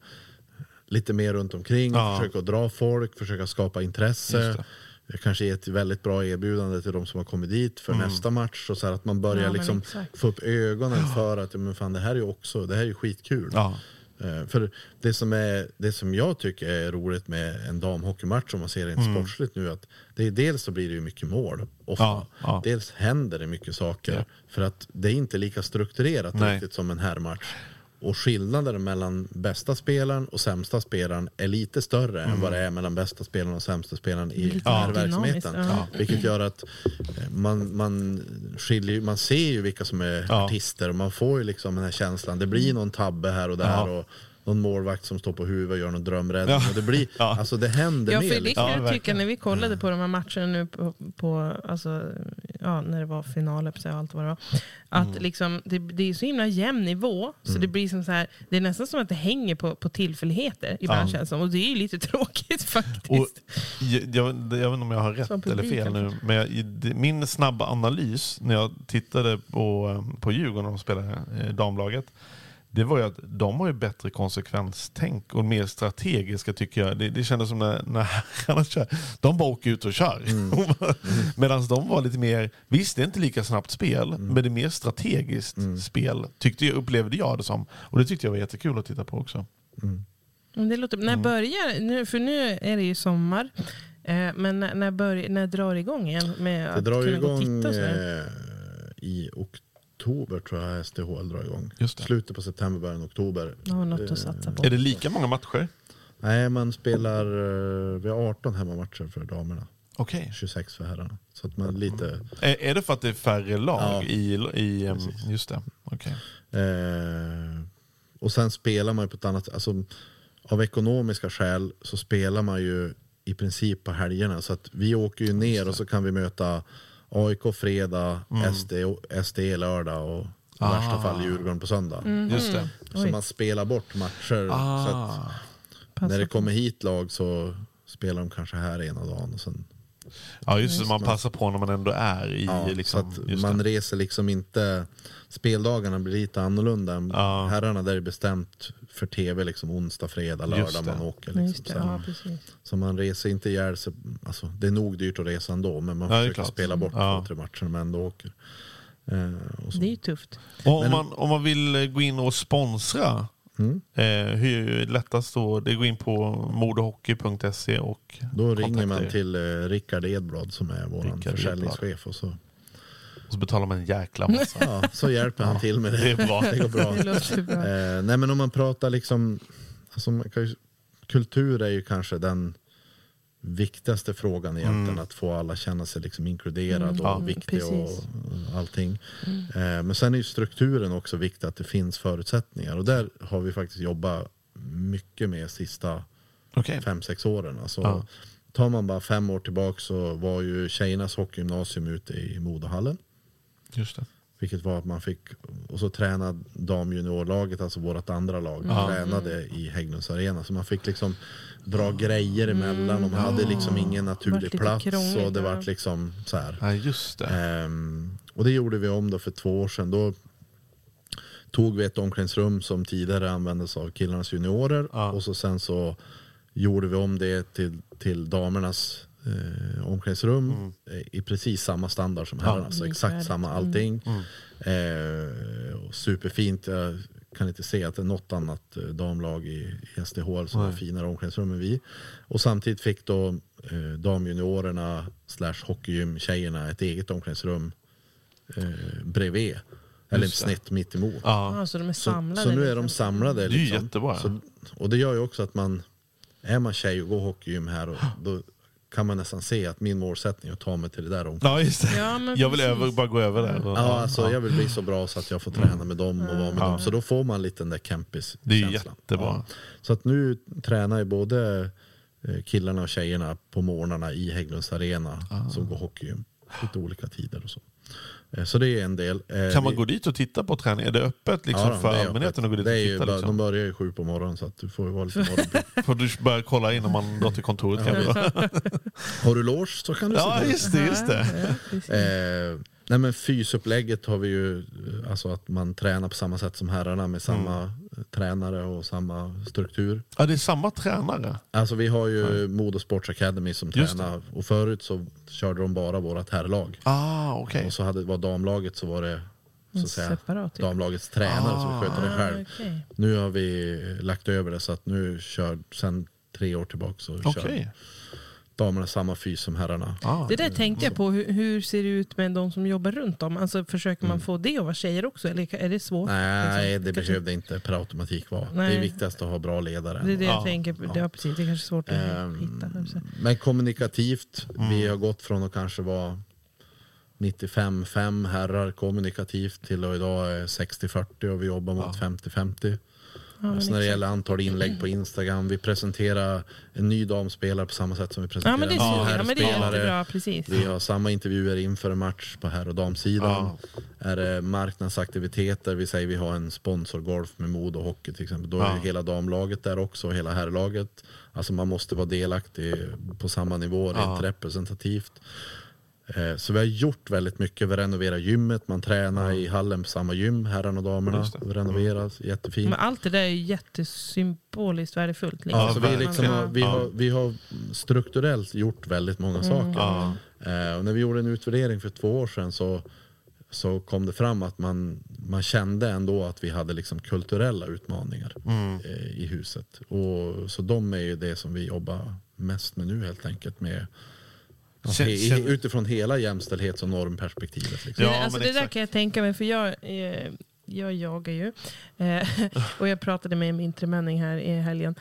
Speaker 4: lite mer runt omkring,
Speaker 2: Ja.
Speaker 4: försöka dra folk, försöka skapa intresse.
Speaker 2: Det.
Speaker 4: Kanske ge ett väldigt bra erbjudande till de som har kommit dit för nästa match. Och så här att man börjar
Speaker 3: Ja,
Speaker 4: liksom få upp ögonen för att men fan, det här är ju också det här är ju skitkul.
Speaker 2: Ja.
Speaker 4: Eh, För det som, är, det som jag tycker är roligt med en damhockeymatch om man ser det rent sportsligt nu att det är dels så blir det ju mycket mål ofta.
Speaker 2: Ja, ja.
Speaker 4: Dels händer det mycket saker.
Speaker 2: Ja.
Speaker 4: För att det är inte lika strukturerat
Speaker 2: Nej.
Speaker 4: riktigt som en herrmatch. Och skillnaden mellan bästa spelaren och sämsta spelaren är lite större än vad det är mellan bästa spelaren och sämsta spelaren i den här verksamheten.
Speaker 3: ja.
Speaker 4: Vilket gör att eh, man, man, skiljer, man ser ju vilka som är
Speaker 2: Ja.
Speaker 4: artister och man får ju liksom den här känslan. Det blir någon tabbe här och där
Speaker 2: Ja.
Speaker 4: och någon målvakt som står på huvudet och gör någon drömräddning.
Speaker 2: Ja.
Speaker 4: Och det, blir,
Speaker 2: Ja.
Speaker 4: alltså det händer
Speaker 3: Ja,
Speaker 4: mer.
Speaker 3: för det
Speaker 4: Liksom.
Speaker 3: kan
Speaker 2: Ja,
Speaker 3: jag tycka när vi kollade på de här matcherna nu på, på alltså, ja, när det var finaler och allt vad det var. Att
Speaker 2: Mm.
Speaker 3: liksom, det, det är så himla jämn nivå, så det blir som så här, det är nästan som att det hänger på, på tillfälligheter ibland
Speaker 2: Ja.
Speaker 3: känns det som. Och det är ju lite tråkigt faktiskt.
Speaker 2: Och jag, jag, jag vet inte om jag har rätt eller fel nu, men jag, min snabba analys när jag tittade på, på Djurgården de spelade eh, damlaget, det var ju att de har ju bättre konsekvenstänk och mer strategiska tycker jag. Det, det kändes som när, när herrarna kör, de bara åker ut och kör. Medan de var lite mer, visst det är inte lika snabbt spel, men det är mer strategiskt spel, tyckte jag, upplevde jag det som. Och det tyckte jag var jättekul att titta på också.
Speaker 3: Men det låter, när börjar, nu, för nu är det ju sommar, eh, men när, när, börjar, när drar det igång igen med
Speaker 4: Det
Speaker 3: att
Speaker 4: drar
Speaker 3: kunna gå och
Speaker 4: igång
Speaker 3: titta och
Speaker 4: eh, i oktober tror jag SDHL drar igång.
Speaker 2: Just det.
Speaker 4: Slutet på september, början av oktober.
Speaker 3: Ja, något
Speaker 4: Eh,
Speaker 3: att satsa på.
Speaker 2: Är det lika många matcher?
Speaker 4: Nej, man spelar, eh, vi har 18 hemmamatcher för damerna.
Speaker 2: Okej.
Speaker 4: 26 för herrarna. Så att man lite...
Speaker 2: Är, är det för att det är färre lag
Speaker 4: Ja.
Speaker 2: i, i just det? Okej.
Speaker 4: Eh, och sen spelar man ju på ett annat alltså, Av ekonomiska skäl så spelar man ju i princip på helgerna. Så att vi åker ju ner och så kan vi möta AIK fredag, SD, SD lördag och i
Speaker 2: Ah.
Speaker 4: värsta fall Djurgården på söndag.
Speaker 2: Just det.
Speaker 4: Så man spelar bort matcher. Så att
Speaker 2: Ah.
Speaker 4: När det kommer hit lag så spelar de kanske här ena dagen. Och sen,
Speaker 2: Ja just det, man passar på när man ändå är i
Speaker 4: ja,
Speaker 2: liksom,
Speaker 4: så att man
Speaker 2: det.
Speaker 4: reser liksom inte... Speldagarna blir lite annorlunda.
Speaker 2: Ja.
Speaker 4: Herrarna där är bestämt för tv liksom onsdag, fredag, lördag man åker. Liksom.
Speaker 3: Det, ja,
Speaker 4: så man reser inte ihjäl sig. Alltså, det är nog dyrt att resa ändå men man
Speaker 2: Ja,
Speaker 4: försöker
Speaker 2: klart.
Speaker 4: spela bort
Speaker 2: Ja.
Speaker 4: två, tre matcher när man ändå åker. Eh, och så.
Speaker 3: Det är ju tufft.
Speaker 2: Och om,
Speaker 4: Men-
Speaker 2: man, om man vill eh, gå in och sponsra,
Speaker 4: Mm.
Speaker 2: eh, hur är det lättast då? Det går in på modehockey.se och
Speaker 4: Då ringer man till eh, Rickard Edblad som är vår försäljningschef. Och så,
Speaker 2: och så betalar man en jäkla massa.
Speaker 4: ja, så hjälper han till med det.
Speaker 2: Det är bra.
Speaker 4: Det går bra.
Speaker 3: Det bra.
Speaker 4: Eh, nej men om man pratar liksom, alltså man kan ju kultur är ju kanske den viktigaste frågan egentligen. Att få alla känna sig liksom inkluderad och
Speaker 2: Ja.
Speaker 4: viktig och
Speaker 3: Precis.
Speaker 4: allting. Eh, men sen är ju strukturen också viktig, att det finns förutsättningar. Och där har vi faktiskt jobbat mycket med sista
Speaker 2: Okej.
Speaker 4: fem, sex åren. Alltså,
Speaker 2: Ja.
Speaker 4: Tar man bara fem år tillbaka så var ju tjejernas hockeygymnasium ute i Modohallen.
Speaker 2: Just det.
Speaker 4: Vilket var att man fick, och så tränade damjuniorlaget, alltså vårt andra lag,
Speaker 2: Ja.
Speaker 4: tränade i Hägglunds arena. Så man fick liksom dra grejer emellan och man hade liksom ingen naturlig plats.
Speaker 3: krångligt,
Speaker 4: Och det vart liksom så här.
Speaker 2: Ja, just det.
Speaker 4: Ehm, och det gjorde vi om då för två år sedan. Då tog vi ett omklädningsrum som tidigare användes av killarnas juniorer.
Speaker 2: Ja.
Speaker 4: Och så sen så gjorde vi om det till, till damernas eh, omklädningsrum. eh, I precis samma standard som herrarna. Så exakt
Speaker 3: Likvärdigt.
Speaker 4: samma allting. Eh, och superfint. Jag kan inte se att det är något annat eh, damlag i, i SDHL som har finare omklädningsrum än vi. Och samtidigt fick då eh, damjuniorerna slash hockeygym-tjejerna ett eget omklädningsrum eh, bredvid. Eller
Speaker 2: det.
Speaker 4: snett mitt emot.
Speaker 2: Ja.
Speaker 3: Ja, så de är
Speaker 4: Så,
Speaker 3: samlade.
Speaker 4: så nu är
Speaker 3: liksom.
Speaker 4: de samlade.
Speaker 2: är ju
Speaker 4: Liksom.
Speaker 2: jättebra.
Speaker 4: Så, och det gör ju också att man, är man tjej och går hockeygym här, och, då kan man nästan se att min målsättning är att ta mig till det där omklädningsrummet.
Speaker 2: ja, just det.
Speaker 3: Ja,
Speaker 2: jag vill över, bara gå över där.
Speaker 4: Ja, alltså jag vill bli så bra så att jag får träna med dem och vara med dem. Så då får man lite den där campis
Speaker 2: Det är jättebra.
Speaker 4: Så att nu tränar ju både eh, killarna och tjejerna på morgnarna i Hägglunds arena
Speaker 2: Ah.
Speaker 4: som går hockeygym. Lite olika tider och så. Eh, Så det är en del. Eh,
Speaker 2: Kan man gå dit och titta på träning? Är det öppet liksom,
Speaker 4: Ja, då,
Speaker 2: för allmänheten att gå dit och titta?
Speaker 4: bara,
Speaker 2: Liksom?
Speaker 4: De börjar ju sju på morgonen så att du får ju vara lite morgonpigg.
Speaker 2: Får du bara kolla innan man drar till kontoret kanske?
Speaker 4: Har du loge så kan du
Speaker 2: Ja,
Speaker 4: sitta
Speaker 2: just det. Just det.
Speaker 3: Ja,
Speaker 4: nej men fysupplägget har vi ju, alltså att man tränar på samma sätt som herrarna med samma
Speaker 2: Mm.
Speaker 4: tränare och samma struktur.
Speaker 2: Ja, det är samma tränare.
Speaker 4: Alltså vi har ju Modo Sports Academy som
Speaker 2: Just
Speaker 4: tränar och förut så körde de bara vårat herrlag.
Speaker 2: Ah, okej.
Speaker 4: Och så hade, var damlaget så var det så att säga,
Speaker 3: Separat, typ.
Speaker 4: damlagets tränare som sköter det
Speaker 3: Ah,
Speaker 4: själv.
Speaker 3: okej.
Speaker 4: Nu har vi lagt över det så att nu kör, sen tre år tillbaka så kör
Speaker 2: Okej.
Speaker 4: Damerna samma fys som herrarna.
Speaker 2: Ah.
Speaker 3: Det där tänkte jag på. Hur, hur ser det ut med de som jobbar runt om? Alltså, försöker
Speaker 4: Mm.
Speaker 3: man få det att vara tjejer också? Eller är det svårt?
Speaker 4: Nej,
Speaker 3: liksom?
Speaker 4: det
Speaker 3: Kanske-
Speaker 4: behövde inte per automatik vara. Det
Speaker 3: Nej.
Speaker 4: är viktigast att ha bra ledare.
Speaker 3: Det är det
Speaker 2: Ja.
Speaker 3: jag tänker. på. Det, ja, precis, det är kanske svårt att
Speaker 4: Ehm,
Speaker 3: hitta. kanske.
Speaker 4: Men kommunikativt,
Speaker 2: Mm.
Speaker 4: vi har gått från att kanske vara 95-5 herrar kommunikativt till att idag är 60-40 och vi jobbar mot 50-50.
Speaker 3: Men
Speaker 4: så när det
Speaker 3: exakt.
Speaker 4: gäller antal inlägg på Instagram, vi presenterar en ny damspelare på samma sätt som vi
Speaker 3: Ja,
Speaker 4: presenterar
Speaker 3: men det,
Speaker 4: en
Speaker 3: är,
Speaker 4: ny
Speaker 3: ja, men det är
Speaker 4: herrspelare.
Speaker 3: jättebra. Precis.
Speaker 4: Vi har samma intervjuer inför en match på herr och damsidan. Är det marknadsaktiviteter, vi säger vi har en sponsorgolf med mod och hockey till exempel. Då är
Speaker 2: Ja.
Speaker 4: hela damlaget där också, och hela herrlaget. Alltså man måste vara delaktig på samma nivå rent
Speaker 2: Ja.
Speaker 4: representativt. Eh, Så vi har gjort väldigt mycket. Vi renoverar gymmet, man tränar i hallen på samma gym, herrarna och damerna.
Speaker 2: Just det.
Speaker 4: Renoveras, jättefint.
Speaker 3: Men allt det där är jättesymboliskt värdefullt. Liksom.
Speaker 2: Ja,
Speaker 4: så vi, liksom har, vi, har, vi har strukturellt gjort väldigt många saker.
Speaker 2: Ja.
Speaker 4: Eh, och när vi gjorde en utvärdering för två år sedan så, så kom det fram att man, man kände ändå att vi hade liksom kulturella utmaningar eh, i huset. Och, så de är ju det som vi jobbar mest med nu helt enkelt. Med, alltså, he, utifrån hela jämställdhets och normperspektivet. Liksom.
Speaker 2: Ja,
Speaker 3: det, alltså,
Speaker 2: men
Speaker 3: det där
Speaker 2: exakt.
Speaker 3: kan jag tänka mig, för jag, eh, jag jagar ju. Eh, och jag pratade med min tremänning här i helgen.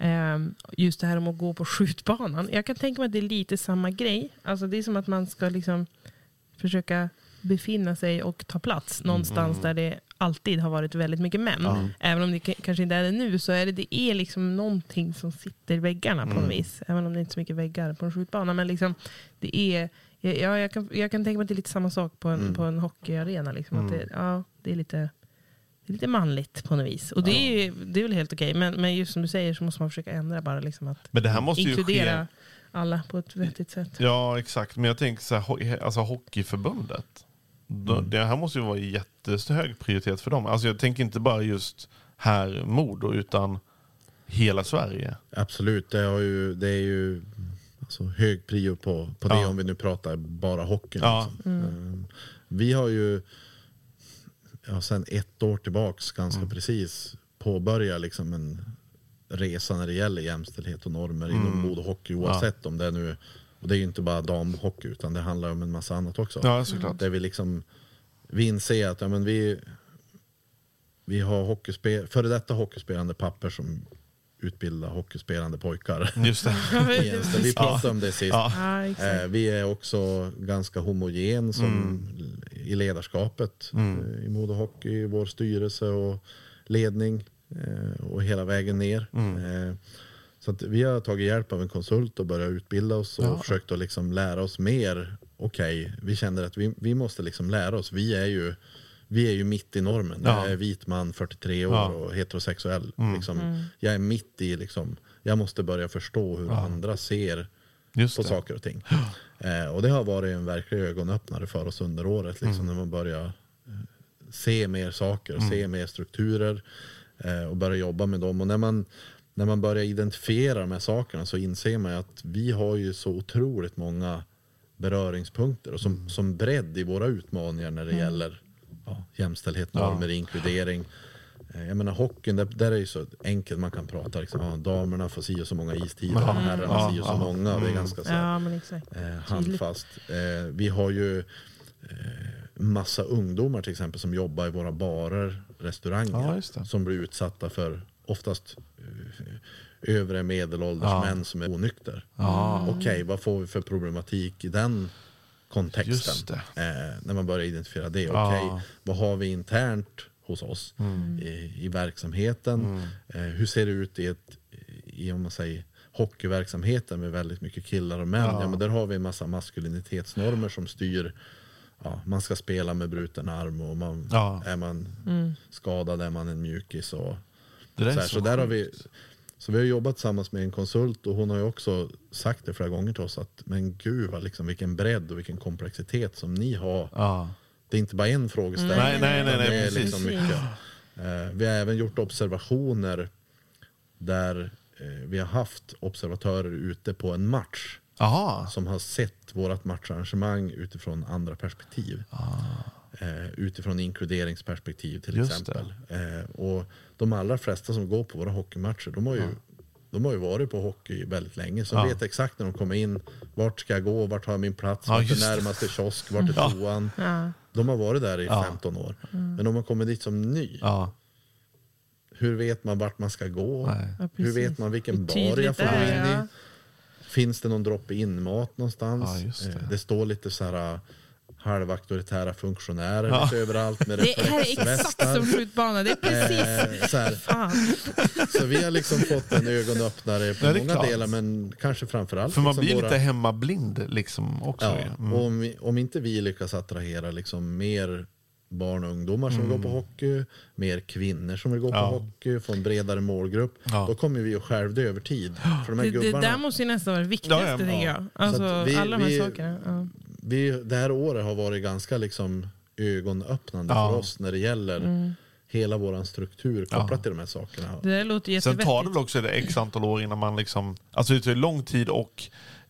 Speaker 3: Eh, just det här om att gå på skjutbanan. Jag kan tänka mig att det är lite samma grej. Alltså, det är som att man ska liksom försöka befinna sig och ta plats någonstans där det alltid har varit väldigt mycket män. Även om det kanske inte är det nu så är det, det är liksom någonting som sitter i väggarna på något vis. Även om det inte är så mycket väggar på en skjutbana. Men liksom, det är, ja, jag, kan, jag kan tänka mig att det är lite samma sak på en, på en hockeyarena. Liksom, att det, ja, det, är lite, det är lite manligt på något vis. Och det är, ju- det är väl helt okej. Men, men just som du säger så måste man försöka ändra bara. Liksom, att
Speaker 2: Men det här måste ju
Speaker 3: inkludera
Speaker 2: ske...
Speaker 3: alla på ett vettigt sätt.
Speaker 2: Ja, exakt. Men jag tänker så här, alltså Hockeyförbundet. Då- Det här måste ju vara jättehög prioritet för dem. Alltså jag tänker inte bara just här Modo, utan hela Sverige.
Speaker 4: Absolut, det, har ju, det är ju alltså, hög prio på, på det
Speaker 2: Ja.
Speaker 4: om vi nu pratar bara hockey.
Speaker 2: Ja.
Speaker 4: Liksom. Eh, Vi har ju ja, sen ett år tillbaks ganska
Speaker 2: Mm.
Speaker 4: precis påbörjat liksom en resa när det gäller jämställdhet och normer inom
Speaker 2: Mm.
Speaker 4: Modo Hockey oavsett om det är nu och det är ju inte bara damhockey utan det handlar om en massa annat också.
Speaker 2: Ja, såklart.
Speaker 4: Där vi liksom vi inser att ja, men vi, vi har hockeyspe, före detta hockeyspelande papper som utbilda hockeyspelande pojkar.
Speaker 2: Just det.
Speaker 4: Vi pratade om det sist.
Speaker 2: Ja.
Speaker 4: Eh, vi är också ganska homogen som
Speaker 2: Mm.
Speaker 4: i ledarskapet eh, i Modo Hockey, i vår styrelse och ledning eh, och hela vägen ner.
Speaker 2: Mm.
Speaker 4: Så att vi har tagit hjälp av en konsult och börjat utbilda oss och
Speaker 2: Ja.
Speaker 4: försökt att liksom lära oss mer. Okej, vi känner att vi, vi måste liksom lära oss. Vi är ju, vi är ju mitt i normen.
Speaker 2: Ja.
Speaker 4: Jag är vit man, 43 år
Speaker 2: Ja. Mm.
Speaker 4: och heterosexuell. Liksom, Jag är mitt i, liksom, jag måste börja förstå hur andra ser
Speaker 2: Just
Speaker 4: på
Speaker 2: det.
Speaker 4: saker och ting. Eh, och det har varit en verklig ögonöppnare för oss under året. Liksom,
Speaker 2: Mm.
Speaker 4: När man börjar eh, se mer saker, se mer strukturer eh, och börja jobba med dem. Och när man, när man börjar identifiera de här sakerna så inser man ju att vi har ju så otroligt många beröringspunkter och som, som bredd i våra utmaningar när det gäller ja, jämställdhet, normer, inkludering. Eh, Jag menar hockeyn, där, där är ju så enkelt man kan prata. Liksom, ja, damerna får si och så många istider, herrarna
Speaker 2: Ja,
Speaker 4: si och så
Speaker 2: ja.
Speaker 4: många. Det är ganska så här,
Speaker 3: Ja,
Speaker 4: eh, handfast. Eh, vi har ju eh, massa ungdomar till exempel som jobbar i våra barer, restauranger.
Speaker 2: Ja,
Speaker 4: som blir utsatta för oftast övre medelålders
Speaker 2: Ja.
Speaker 4: män som är onykter.
Speaker 2: Ja.
Speaker 4: Okej, vad får vi för problematik i den kontexten?
Speaker 2: Just det.
Speaker 4: Eh, när man börjar identifiera det. Okej,
Speaker 2: Ja. Mm.
Speaker 4: vad har vi internt hos oss i, i verksamheten? Eh, hur ser det ut i, ett, i om man säger, hockeyverksamheten med väldigt mycket killar och män? Ja. men där har vi en massa maskulinitetsnormer som styr Ja, man ska spela med bruten arm och man,
Speaker 2: Ja.
Speaker 4: är man skadad är man en mjukis. Och,
Speaker 2: Det där
Speaker 4: så
Speaker 2: är
Speaker 4: här,
Speaker 2: så,
Speaker 4: så där har vi, så vi har jobbat tillsammans med en konsult och hon har ju också sagt det flera gånger till oss att men gud vad liksom, vilken bredd och vilken komplexitet som ni har.
Speaker 2: Ja.
Speaker 4: Det är inte bara en frågeställning.
Speaker 2: Nej, nej, nej, nej,
Speaker 4: det är
Speaker 2: precis.
Speaker 4: liksom mycket. Eh, vi har även gjort observationer där eh, vi har haft observatörer ute på en match
Speaker 2: Aha.
Speaker 4: som har sett vårt matcharrangemang utifrån andra perspektiv. Eh, utifrån inkluderingsperspektiv till
Speaker 2: Ah. Just
Speaker 4: exempel. Eh, och de allra flesta som går på våra hockeymatcher, de har ju, de har ju varit på hockey väldigt länge. Så de
Speaker 2: Ja.
Speaker 4: vet exakt när de kommer in, vart ska jag gå, vart har jag min plats,
Speaker 2: Ja,
Speaker 4: vart är närmaste kiosk, vart är
Speaker 2: Ja.
Speaker 4: toan.
Speaker 3: Ja.
Speaker 4: De har varit där i
Speaker 2: Ja.
Speaker 4: 15 år. Men om man kommer dit som ny,
Speaker 2: Ja.
Speaker 4: hur vet man vart man ska gå?
Speaker 3: Ja,
Speaker 4: hur vet man vilken bar jag får gå in
Speaker 3: ja.
Speaker 4: i? Finns det någon droppe in mat någonstans?
Speaker 2: Ja, just det.
Speaker 4: Eh, det står lite så här halvauktoritära funktionärer
Speaker 2: Ja.
Speaker 4: lite överallt med
Speaker 3: Det här är exakt som skjutbana. Det är precis.
Speaker 4: Eh, så, här. Så vi har liksom fått en ögonöppnare på
Speaker 2: det
Speaker 4: många
Speaker 2: klart.
Speaker 4: delar men kanske framförallt
Speaker 2: För man
Speaker 4: liksom
Speaker 2: blir
Speaker 4: våra-
Speaker 2: lite hemmablind liksom också.
Speaker 4: Ja.
Speaker 2: Mm.
Speaker 4: och om, vi, om inte vi lyckas attrahera liksom mer barn och ungdomar som går på hockey, mer kvinnor som vill gå
Speaker 2: Mm. Ja.
Speaker 4: på hockey, få en bredare målgrupp,
Speaker 2: Ja.
Speaker 4: då kommer vi att självdö över tid. För de här
Speaker 3: Det, det
Speaker 4: gubbarna,
Speaker 3: där måste ju nästan vara det viktigaste,
Speaker 2: Ja, ja,
Speaker 3: tänker
Speaker 4: ja.
Speaker 3: jag. Alltså,
Speaker 4: vi-
Speaker 3: alla de här
Speaker 4: vi-
Speaker 3: sakerna.
Speaker 4: Vi, det här året har varit ganska liksom ögonöppnande
Speaker 2: Ja.
Speaker 4: för oss när det gäller hela vår struktur kopplat
Speaker 2: Ja.
Speaker 4: till de här sakerna.
Speaker 3: Det låter
Speaker 2: Sen
Speaker 3: jättevettigt.
Speaker 2: tar det väl också x antal år innan man liksom... Alltså det tar lång tid och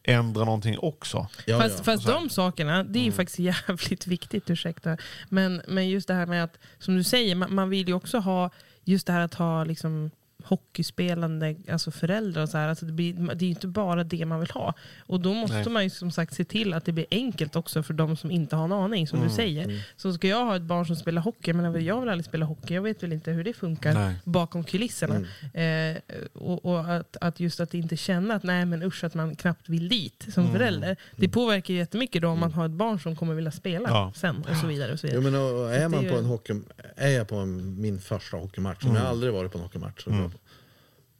Speaker 2: ändra någonting också.
Speaker 4: Ja,
Speaker 3: fast
Speaker 4: ja.
Speaker 3: fast de sakerna, det är ju
Speaker 2: Mm.
Speaker 3: faktiskt jävligt viktigt, ursäkta. Men, men just det här med att, som du säger, man, man vill ju också ha just det här att ha liksom hockeyspelande alltså föräldrar och så här. Alltså det, blir, det är ju inte bara det man vill ha. Och då måste
Speaker 2: Nej.
Speaker 3: man ju som sagt se till att det blir enkelt också för de som inte har en aning, som
Speaker 2: Mm.
Speaker 3: du säger. Så ska jag ha ett barn som spelar hockey, men jag vill aldrig spela hockey, jag vet väl inte hur det funkar
Speaker 2: Nej.
Speaker 3: bakom kulisserna. Eh, och och att, att just att inte känna att nej men usch att man knappt vill dit som
Speaker 2: Mm.
Speaker 3: förälder. Det påverkar ju jättemycket då om man har ett barn som kommer vilja spela
Speaker 2: Ja.
Speaker 3: sen och så vidare. Och så
Speaker 4: Jo,
Speaker 3: vidare.
Speaker 4: men och, är man på en hockey, är jag på en, min första hockeymatch, som
Speaker 2: Mm.
Speaker 4: jag aldrig varit på en hockeymatch, så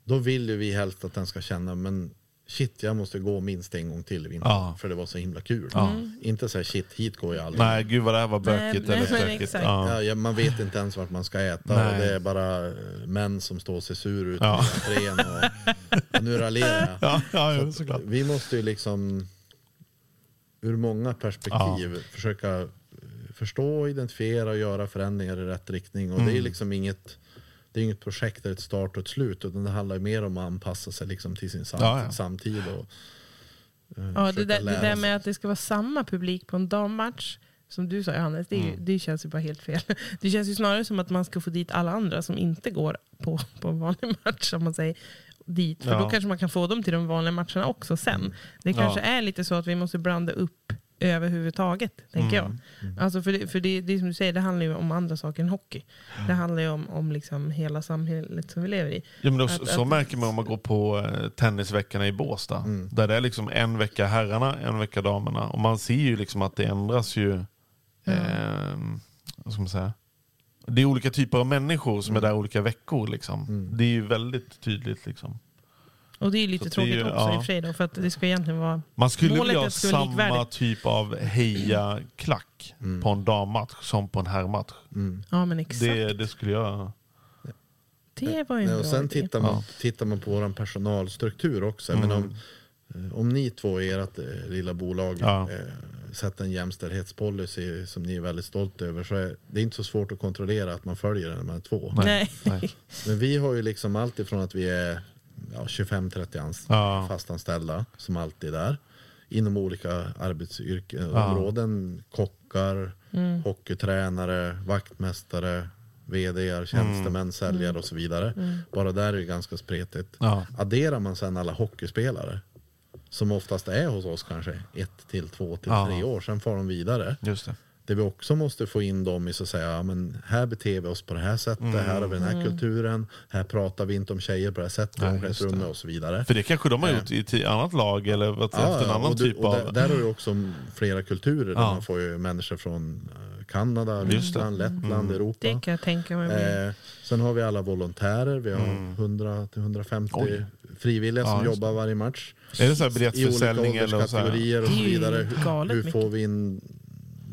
Speaker 4: då vill ju vi helst att den ska känna, men shit jag måste gå minst en gång till i vinter,
Speaker 2: Ja.
Speaker 4: för det var så himla kul.
Speaker 2: Ja.
Speaker 4: Inte säga shit, hit går jag aldrig.
Speaker 2: Nej, gud vad det här var bökigt
Speaker 3: nej,
Speaker 2: eller stökigt. Ja.
Speaker 4: Ja, ja, man vet inte ens vart man ska äta
Speaker 2: Nej.
Speaker 4: och det är bara eh, män som står och ser sur ut
Speaker 2: Ja.
Speaker 4: i entrén. Och, och nu raljerar jag.
Speaker 2: Ja, ja, ja, såklart.
Speaker 4: Vi måste ju liksom ur många perspektiv försöka eh, förstå, identifiera och göra förändringar i rätt riktning. Och det
Speaker 2: Mm.
Speaker 4: är liksom inget det är inget projekt där ett start och ett slut utan det handlar ju mer om att anpassa sig liksom till sin sam-
Speaker 2: Ja, ja.
Speaker 4: samtid. Och, eh,
Speaker 3: Ja, det, där, det där med att det ska vara samma publik på en dammatch, som du sa Johannes, det, ju, det känns ju bara helt fel. Det känns ju snarare som att man ska få dit alla andra som inte går på, på en vanlig match, om man säger dit. För
Speaker 2: Ja.
Speaker 3: då kanske man kan få dem till de vanliga matcherna också sen. Det kanske
Speaker 2: Ja.
Speaker 3: är lite så att vi måste blanda upp överhuvudtaget, tänker
Speaker 2: Mm.
Speaker 3: jag. Alltså för det, för det, det är som du säger, det handlar ju om andra saker än hockey. Det handlar ju om, om liksom hela samhället som vi lever i.
Speaker 2: Ja, men då,
Speaker 3: Att-
Speaker 2: så
Speaker 3: att-
Speaker 2: märker man om man går på eh, tennisveckorna i Båstad. Där det är liksom en vecka herrarna, en vecka damerna. Och man ser ju liksom att det ändras ju. Eh, vad ska man säga? Det är olika typer av människor som är där olika veckor. Liksom. Det är ju väldigt tydligt. Liksom.
Speaker 3: Och det är ju lite
Speaker 2: Så det är
Speaker 3: tråkigt
Speaker 2: ju-
Speaker 3: också
Speaker 2: ja.
Speaker 3: i och för sig då, för att det ska egentligen vara...
Speaker 2: Man skulle vilja ha
Speaker 3: det
Speaker 2: samma
Speaker 3: likvärdigt.
Speaker 2: typ av heja-klack på en dammatch som på en herrmatch.
Speaker 3: Ja men exakt.
Speaker 2: Det,
Speaker 3: Det,
Speaker 2: det skulle jag...
Speaker 3: var ju en
Speaker 4: Nej,
Speaker 3: bra
Speaker 4: och sen
Speaker 3: idé.
Speaker 4: tittar man,
Speaker 2: Ja.
Speaker 4: tittar man på vår personalstruktur också. Men om, eh, om ni två i ert eh, lilla bolag
Speaker 2: Ja.
Speaker 4: eh, sätter en jämställdhetspolicy som ni är väldigt stolta över så är det inte så svårt att kontrollera att man följer den när man är två.
Speaker 3: Nej.
Speaker 2: Nej.
Speaker 4: Men vi har ju liksom allt ifrån att vi är ja, 25-30 ans-
Speaker 2: Ja.
Speaker 4: fastanställda som alltid är där. Inom olika arbetsområden. Kockar,
Speaker 3: Mm.
Speaker 4: hockeytränare, vaktmästare, vd, tjänstemän,
Speaker 3: Mm.
Speaker 4: säljare och så vidare. Bara där är det ganska spretigt.
Speaker 2: Ja.
Speaker 4: Adderar man sen alla hockeyspelare som oftast är hos oss kanske ett till två till
Speaker 2: Ja.
Speaker 4: tre år, sen får de vidare.
Speaker 2: Just det.
Speaker 4: Det vi också måste få in dem i så att säga, ja, men här beter vi oss på det här sättet,
Speaker 2: Mm.
Speaker 4: här har vi den här kulturen, här pratar vi inte om tjejer på det här sättet i omklädningsrummet och så vidare.
Speaker 2: För det kanske de har
Speaker 4: Eh.
Speaker 2: gjort i ett annat lag eller
Speaker 4: Ja,
Speaker 2: efter en
Speaker 4: ja,
Speaker 2: annan
Speaker 4: och du,
Speaker 2: typ
Speaker 4: och
Speaker 2: av...
Speaker 4: där, där har du också flera kulturer, där man får ju människor från eh, Kanada. Ryssland, Lettland, Europa.
Speaker 3: Det kan jag tänka mig.
Speaker 4: Eh, sen har vi alla volontärer, vi har 100-150
Speaker 2: Mm. Oj.
Speaker 4: frivilliga
Speaker 2: Ja,
Speaker 4: som jobbar varje match.
Speaker 2: Är det så här
Speaker 4: I
Speaker 2: biljettförsäljning
Speaker 4: olika
Speaker 2: eller så här?
Speaker 4: och så vidare. Hur, hur får vi in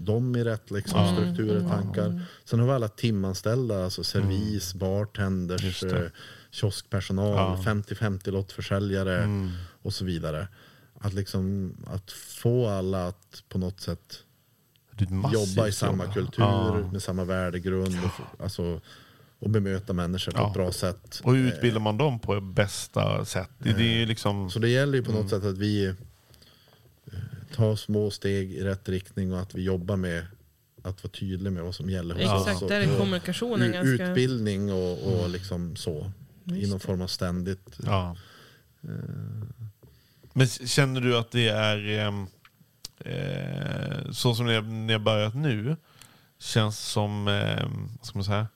Speaker 4: dem i rätt liksom,
Speaker 2: Ja.
Speaker 4: strukturer, tankar. Sen har vi alla timanställda, alltså servis, bartenders,
Speaker 2: Mm. Det.
Speaker 4: eh, kioskpersonal,
Speaker 2: Ja. Mm.
Speaker 4: 50-50 lottförsäljare och så vidare. Att, liksom, att få alla att på något sätt jobba i samma
Speaker 2: jobb.
Speaker 4: kultur,
Speaker 2: Ja.
Speaker 4: med samma värdegrund och, alltså, och bemöta människor på
Speaker 2: Ja.
Speaker 4: ett bra sätt.
Speaker 2: Och hur utbildar man dem på bästa sätt? Det, det är ju liksom...
Speaker 4: Så det gäller ju på
Speaker 2: Mm.
Speaker 4: något sätt att vi eh, tar små steg i rätt riktning och att vi jobbar med att vara tydlig med vad som gäller hos oss.
Speaker 3: Exakt,
Speaker 4: och-
Speaker 3: där är kommunikationen ganska...
Speaker 4: Utbildning och, och liksom så. I någon form av ständigt.
Speaker 2: Ja. Men känner du att det är ehm, eh, så som ni har börjat nu? Känns som eh, vad ska man säga,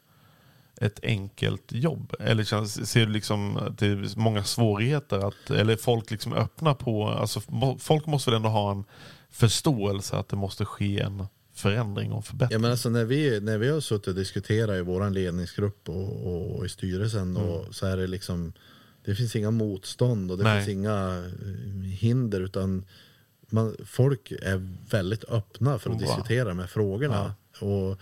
Speaker 2: ett enkelt jobb? Eller känns, ser du liksom att det är många svårigheter? Att, eller folk liksom öppna på... Alltså, folk måste väl ändå ha en förståelse att det måste ske en förändring och förbättring?
Speaker 4: Ja, men alltså när, vi, när vi har suttit och diskuterat i vår ledningsgrupp och, och, och i styrelsen
Speaker 2: Mm.
Speaker 4: och så är det liksom Det finns inga motstånd och det
Speaker 2: Nej.
Speaker 4: finns inga eh, hinder utan man, folk är väldigt öppna för att
Speaker 2: Bra.
Speaker 4: diskutera de här frågorna. Och eh,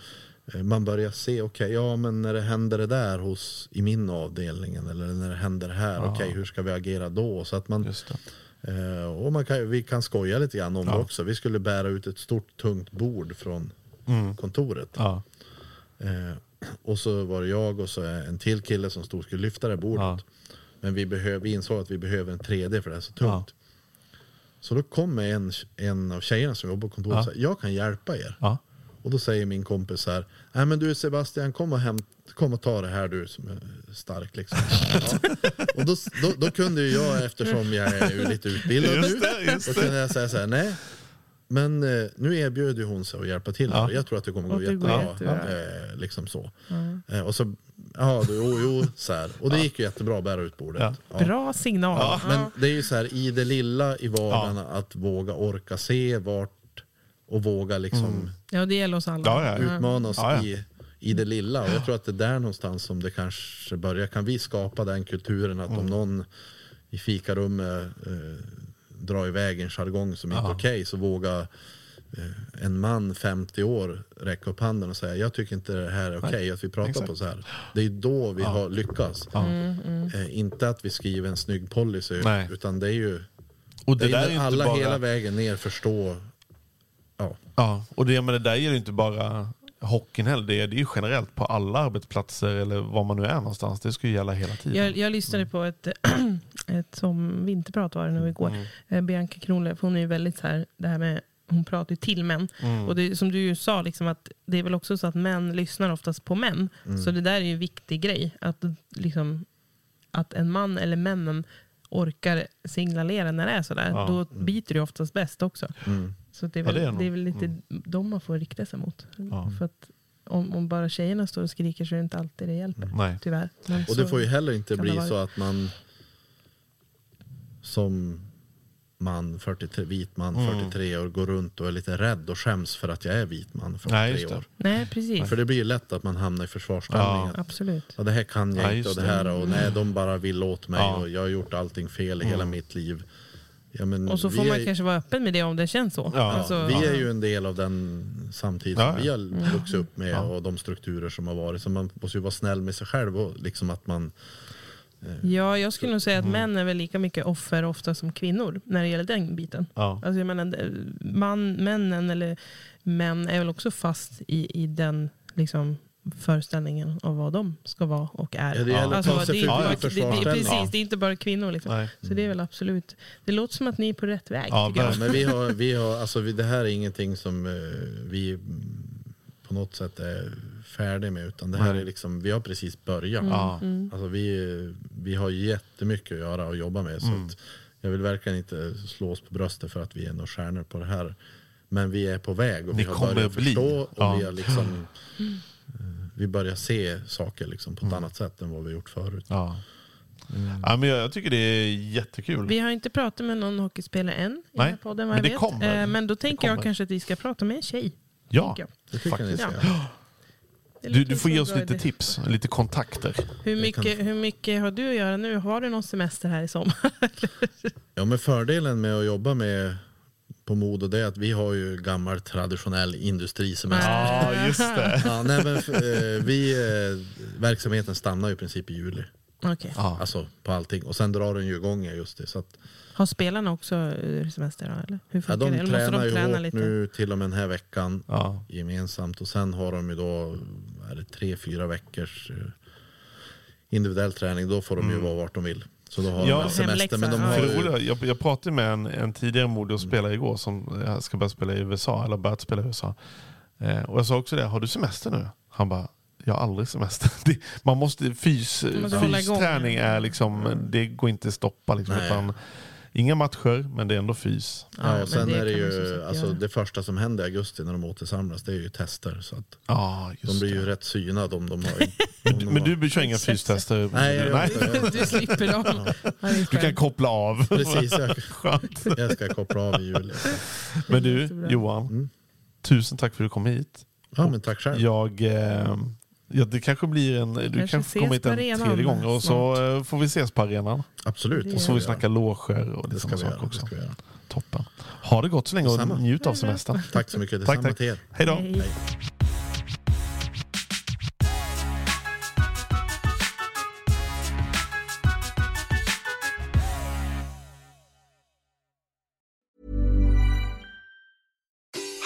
Speaker 4: man börjar se, okej, ja men när det händer det där hos, i min avdelningen eller när det händer här, okej hur ska vi agera då? Så att man,
Speaker 2: det.
Speaker 4: Eh, och man kan, vi kan skoja lite grann om
Speaker 2: Ja.
Speaker 4: det också. Vi skulle bära ut ett stort tungt bord från kontoret.
Speaker 2: Ja.
Speaker 4: Eh, och så var det jag och så en till kille som stod och skulle lyfta det bordet.
Speaker 2: Ja.
Speaker 4: Men vi, behöv, vi insåg att vi behöver en 3D för det är så tungt. Så då kommer en, en av tjejerna som jobbar på kontoret
Speaker 2: Ja.
Speaker 4: och säger, jag kan hjälpa er.
Speaker 2: Ja.
Speaker 4: Och då säger min kompis så här, nej men du Sebastian kom och, hämt, kom och ta det här du som är stark liksom. Ja. Och då, då, då kunde ju jag, eftersom jag är ju lite utbildad
Speaker 2: Just
Speaker 4: nu,
Speaker 2: det, just
Speaker 4: då kunde jag säga så här, nej. Men eh, nu erbjöd ju hon sig att hjälpa till.
Speaker 2: Ja.
Speaker 4: Jag tror att det kommer gå
Speaker 3: det
Speaker 4: jättebra.
Speaker 3: jättebra.
Speaker 4: Eh, liksom så. Eh, och så, ja, då, jo, jo, så här. Och det gick ju jättebra att bära ut bordet.
Speaker 2: Ja.
Speaker 4: Ja.
Speaker 3: Bra signal.
Speaker 4: Ja, men det är ju så här i det lilla i vardagen att våga orka se vart och våga liksom
Speaker 3: Ja, det gäller oss alla.
Speaker 2: Ja, ja.
Speaker 4: utmana oss
Speaker 2: Ja, ja.
Speaker 4: i, i det lilla. Och jag tror att det är där någonstans som det kanske börjar. Kan vi skapa den kulturen att
Speaker 2: Mm.
Speaker 4: om någon i fikarummet eh, drar iväg en jargong som inte är okej så våga eh, en man 50 år räcka upp handen och säga jag tycker inte det här är okej att vi pratar
Speaker 2: exakt.
Speaker 4: på så här. Det är då vi har lyckats. Eh, inte att vi skriver en snygg policy
Speaker 2: Nej.
Speaker 4: utan det är ju
Speaker 2: Och
Speaker 4: det
Speaker 2: det,
Speaker 4: är
Speaker 2: där är
Speaker 4: alla
Speaker 2: bara...
Speaker 4: hela vägen ner förstå ja,
Speaker 2: och det, men det där gäller ju inte bara hockeyn heller. Det är, det är ju generellt på alla arbetsplatser eller var man nu är någonstans. Det ska ju gälla hela tiden.
Speaker 3: Jag, jag lyssnade på ett, ett som vinterprat var det nu igår.
Speaker 2: Mm.
Speaker 3: Bianca Kronlöf, hon är ju väldigt så här, det här med hon pratar ju till män.
Speaker 2: Mm.
Speaker 3: Och det, som du ju sa, liksom, att det är väl också så att män lyssnar oftast på män.
Speaker 2: Mm.
Speaker 3: Så det där är ju en viktig grej. Att, liksom, att en man eller männen orkar signalera när det är sådär.
Speaker 2: Ja.
Speaker 3: Då biter det oftast bäst också.
Speaker 2: Mm.
Speaker 3: Så det är
Speaker 2: Ja,
Speaker 3: väl,
Speaker 2: det är
Speaker 3: det är väl lite
Speaker 2: Mm.
Speaker 3: dem man får rikta sig mot.
Speaker 2: Ja.
Speaker 3: För att om, om bara tjejerna står och skriker så är det inte alltid det hjälper.
Speaker 2: Nej.
Speaker 3: Tyvärr. Men
Speaker 4: Och det får ju heller inte bli så att man som man, 43, vit man,
Speaker 2: Mm.
Speaker 4: 43 år, går runt och är lite rädd och skäms för att jag är vit man, 43
Speaker 2: Nej, just det.
Speaker 4: år.
Speaker 3: Nej, precis.
Speaker 4: För det blir ju lätt att man hamnar i försvarsställning.
Speaker 2: Ja.
Speaker 4: att,
Speaker 3: Absolut.
Speaker 4: Ja, det här kan jag
Speaker 2: Ja,
Speaker 4: inte och det här och nej, de bara vill åt mig
Speaker 2: Ja.
Speaker 4: och jag har gjort allting fel i hela mitt liv. Ja, men
Speaker 3: Och så får man
Speaker 4: är,
Speaker 3: kanske vara öppen med det om det känns så.
Speaker 2: Ja,
Speaker 3: Alltså,
Speaker 4: Vi är ju en del av den samtid som
Speaker 2: Ja,
Speaker 4: vi har vuxit upp med
Speaker 2: Ja.
Speaker 4: och de strukturer som har varit. Så man måste ju vara snäll med sig själv och liksom att man
Speaker 3: Ja, jag skulle nog säga
Speaker 2: Mm.
Speaker 3: att män är väl lika mycket offer ofta som kvinnor när det gäller den biten.
Speaker 2: Ja.
Speaker 3: Alltså jag menar, det- man, männen eller män är väl också fast i, i den liksom, föreställningen av vad de ska vara och är.
Speaker 4: Ja, det gäller
Speaker 2: att ta
Speaker 3: vad-
Speaker 4: sig
Speaker 3: det,
Speaker 4: förbi
Speaker 3: är inte bara- det, det,
Speaker 4: försvarsställning.
Speaker 3: Precis, det är inte bara kvinnor. Liksom.
Speaker 2: Nej.
Speaker 3: Så det är väl absolut. Det låter som att ni är på rätt väg.
Speaker 2: Ja, verkligen.
Speaker 4: Men vi har, vi har, alltså vi, det här är ingenting som eh, vi mm, på något sätt är färdiga med. Utan det här är liksom, vi har precis börjat.
Speaker 2: Ja.
Speaker 4: Alltså vi, vi har jättemycket att göra och jobba med. Så
Speaker 2: Mm.
Speaker 4: att jag vill verkligen inte slå oss på bröstet för att vi är några stjärnor på det här. Men vi är på väg och
Speaker 2: Ni
Speaker 4: vi har
Speaker 2: kommer
Speaker 4: börjat
Speaker 2: bli.
Speaker 4: förstå. Och
Speaker 2: Ja.
Speaker 4: vi, har liksom, eh, vi börjar se saker liksom på ett annat sätt än vad vi gjort förut.
Speaker 2: Ja. Ja, men jag, jag tycker det är jättekul.
Speaker 3: Vi har inte pratat med någon hockeyspelare än i
Speaker 2: Nej,
Speaker 3: den här podden
Speaker 2: men det
Speaker 3: vet.
Speaker 2: kommer.
Speaker 3: Eh, Men då tänker jag kanske att vi ska prata med en tjej.
Speaker 2: ja.
Speaker 4: Det
Speaker 2: Faktiskt.
Speaker 4: ska.
Speaker 3: Ja.
Speaker 2: Du, du får ge oss lite tips, lite kontakter.
Speaker 3: Hur mycket, hur mycket har du att göra nu? Har du någon semester här i sommar?
Speaker 4: Ja men fördelen med att jobba med på Modo det är att vi har ju gammal traditionell industrisemester.
Speaker 2: Ja, just det.
Speaker 4: Ja, nej, men, eh, vi, eh, verksamheten stannar ju i princip i juli.
Speaker 3: Okej.
Speaker 2: Ja.
Speaker 4: Alltså på allting. Och sen drar den ju igång i augusti. Så att,
Speaker 3: Har spelarna också eh, semester? Då, eller? Hur
Speaker 4: ja, de
Speaker 3: det? Eller
Speaker 4: tränar
Speaker 3: de
Speaker 4: ju
Speaker 3: träna
Speaker 4: hårt
Speaker 3: lite?
Speaker 4: nu till och med den här veckan
Speaker 2: Ja.
Speaker 4: gemensamt. Och sen har de ju då är det, tre, fyra veckors individuell träning. Då får de ju vara vart de vill. Så då har.
Speaker 2: Ja.
Speaker 4: de semester. Men de har ju,
Speaker 2: jag, jag pratade med en, en tidigare modig spelare igår som eh, ska börja spela i USA, eller börjat spela i USA. Eh, och jag sa också det, har du semester nu? Han bara, jag har aldrig semester. Det, man måste, fys,
Speaker 3: måste hålla igång.
Speaker 2: fysträning är liksom, det går inte att stoppa. Liksom, inga matcher, men det är ändå fys.
Speaker 4: ja,
Speaker 3: men
Speaker 4: och sen
Speaker 3: det
Speaker 4: är det ju, alltså,
Speaker 3: göra.
Speaker 4: det första som händer i augusti när de återsamlas det är ju tester. Så att
Speaker 2: Ja,
Speaker 4: de blir
Speaker 2: det.
Speaker 4: ju rätt synade om de har... om de
Speaker 2: Men du kör inga fystester?
Speaker 4: Nej, jag inte det.
Speaker 3: du slipper dem. Ja,
Speaker 2: Du kan koppla av.
Speaker 4: Precis, jag, jag ska koppla av i juli.
Speaker 2: Men du. Johan.
Speaker 4: Mm.
Speaker 2: Tusen tack för att du kom hit.
Speaker 4: Ja, men tack själv.
Speaker 2: Jag, eh, ja, det kanske blir en, du
Speaker 3: Kanske
Speaker 2: kanske kommer hit en tredje gång och så
Speaker 3: snart.
Speaker 2: eh, får vi ses på arenan.
Speaker 4: Absolut.
Speaker 2: Och så får vi snacka loger och
Speaker 4: Det
Speaker 2: lite
Speaker 4: ska
Speaker 2: sådana saker
Speaker 4: Det
Speaker 2: också. Toppen. Ha det gott så länge och njut av semestern.
Speaker 4: Tack så mycket.
Speaker 2: Tack,
Speaker 4: Detsamma
Speaker 2: tack.
Speaker 4: till er.
Speaker 2: Hej då.
Speaker 3: Hej.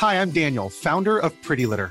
Speaker 5: Hi, I'm Daniel, founder of Pretty Litter.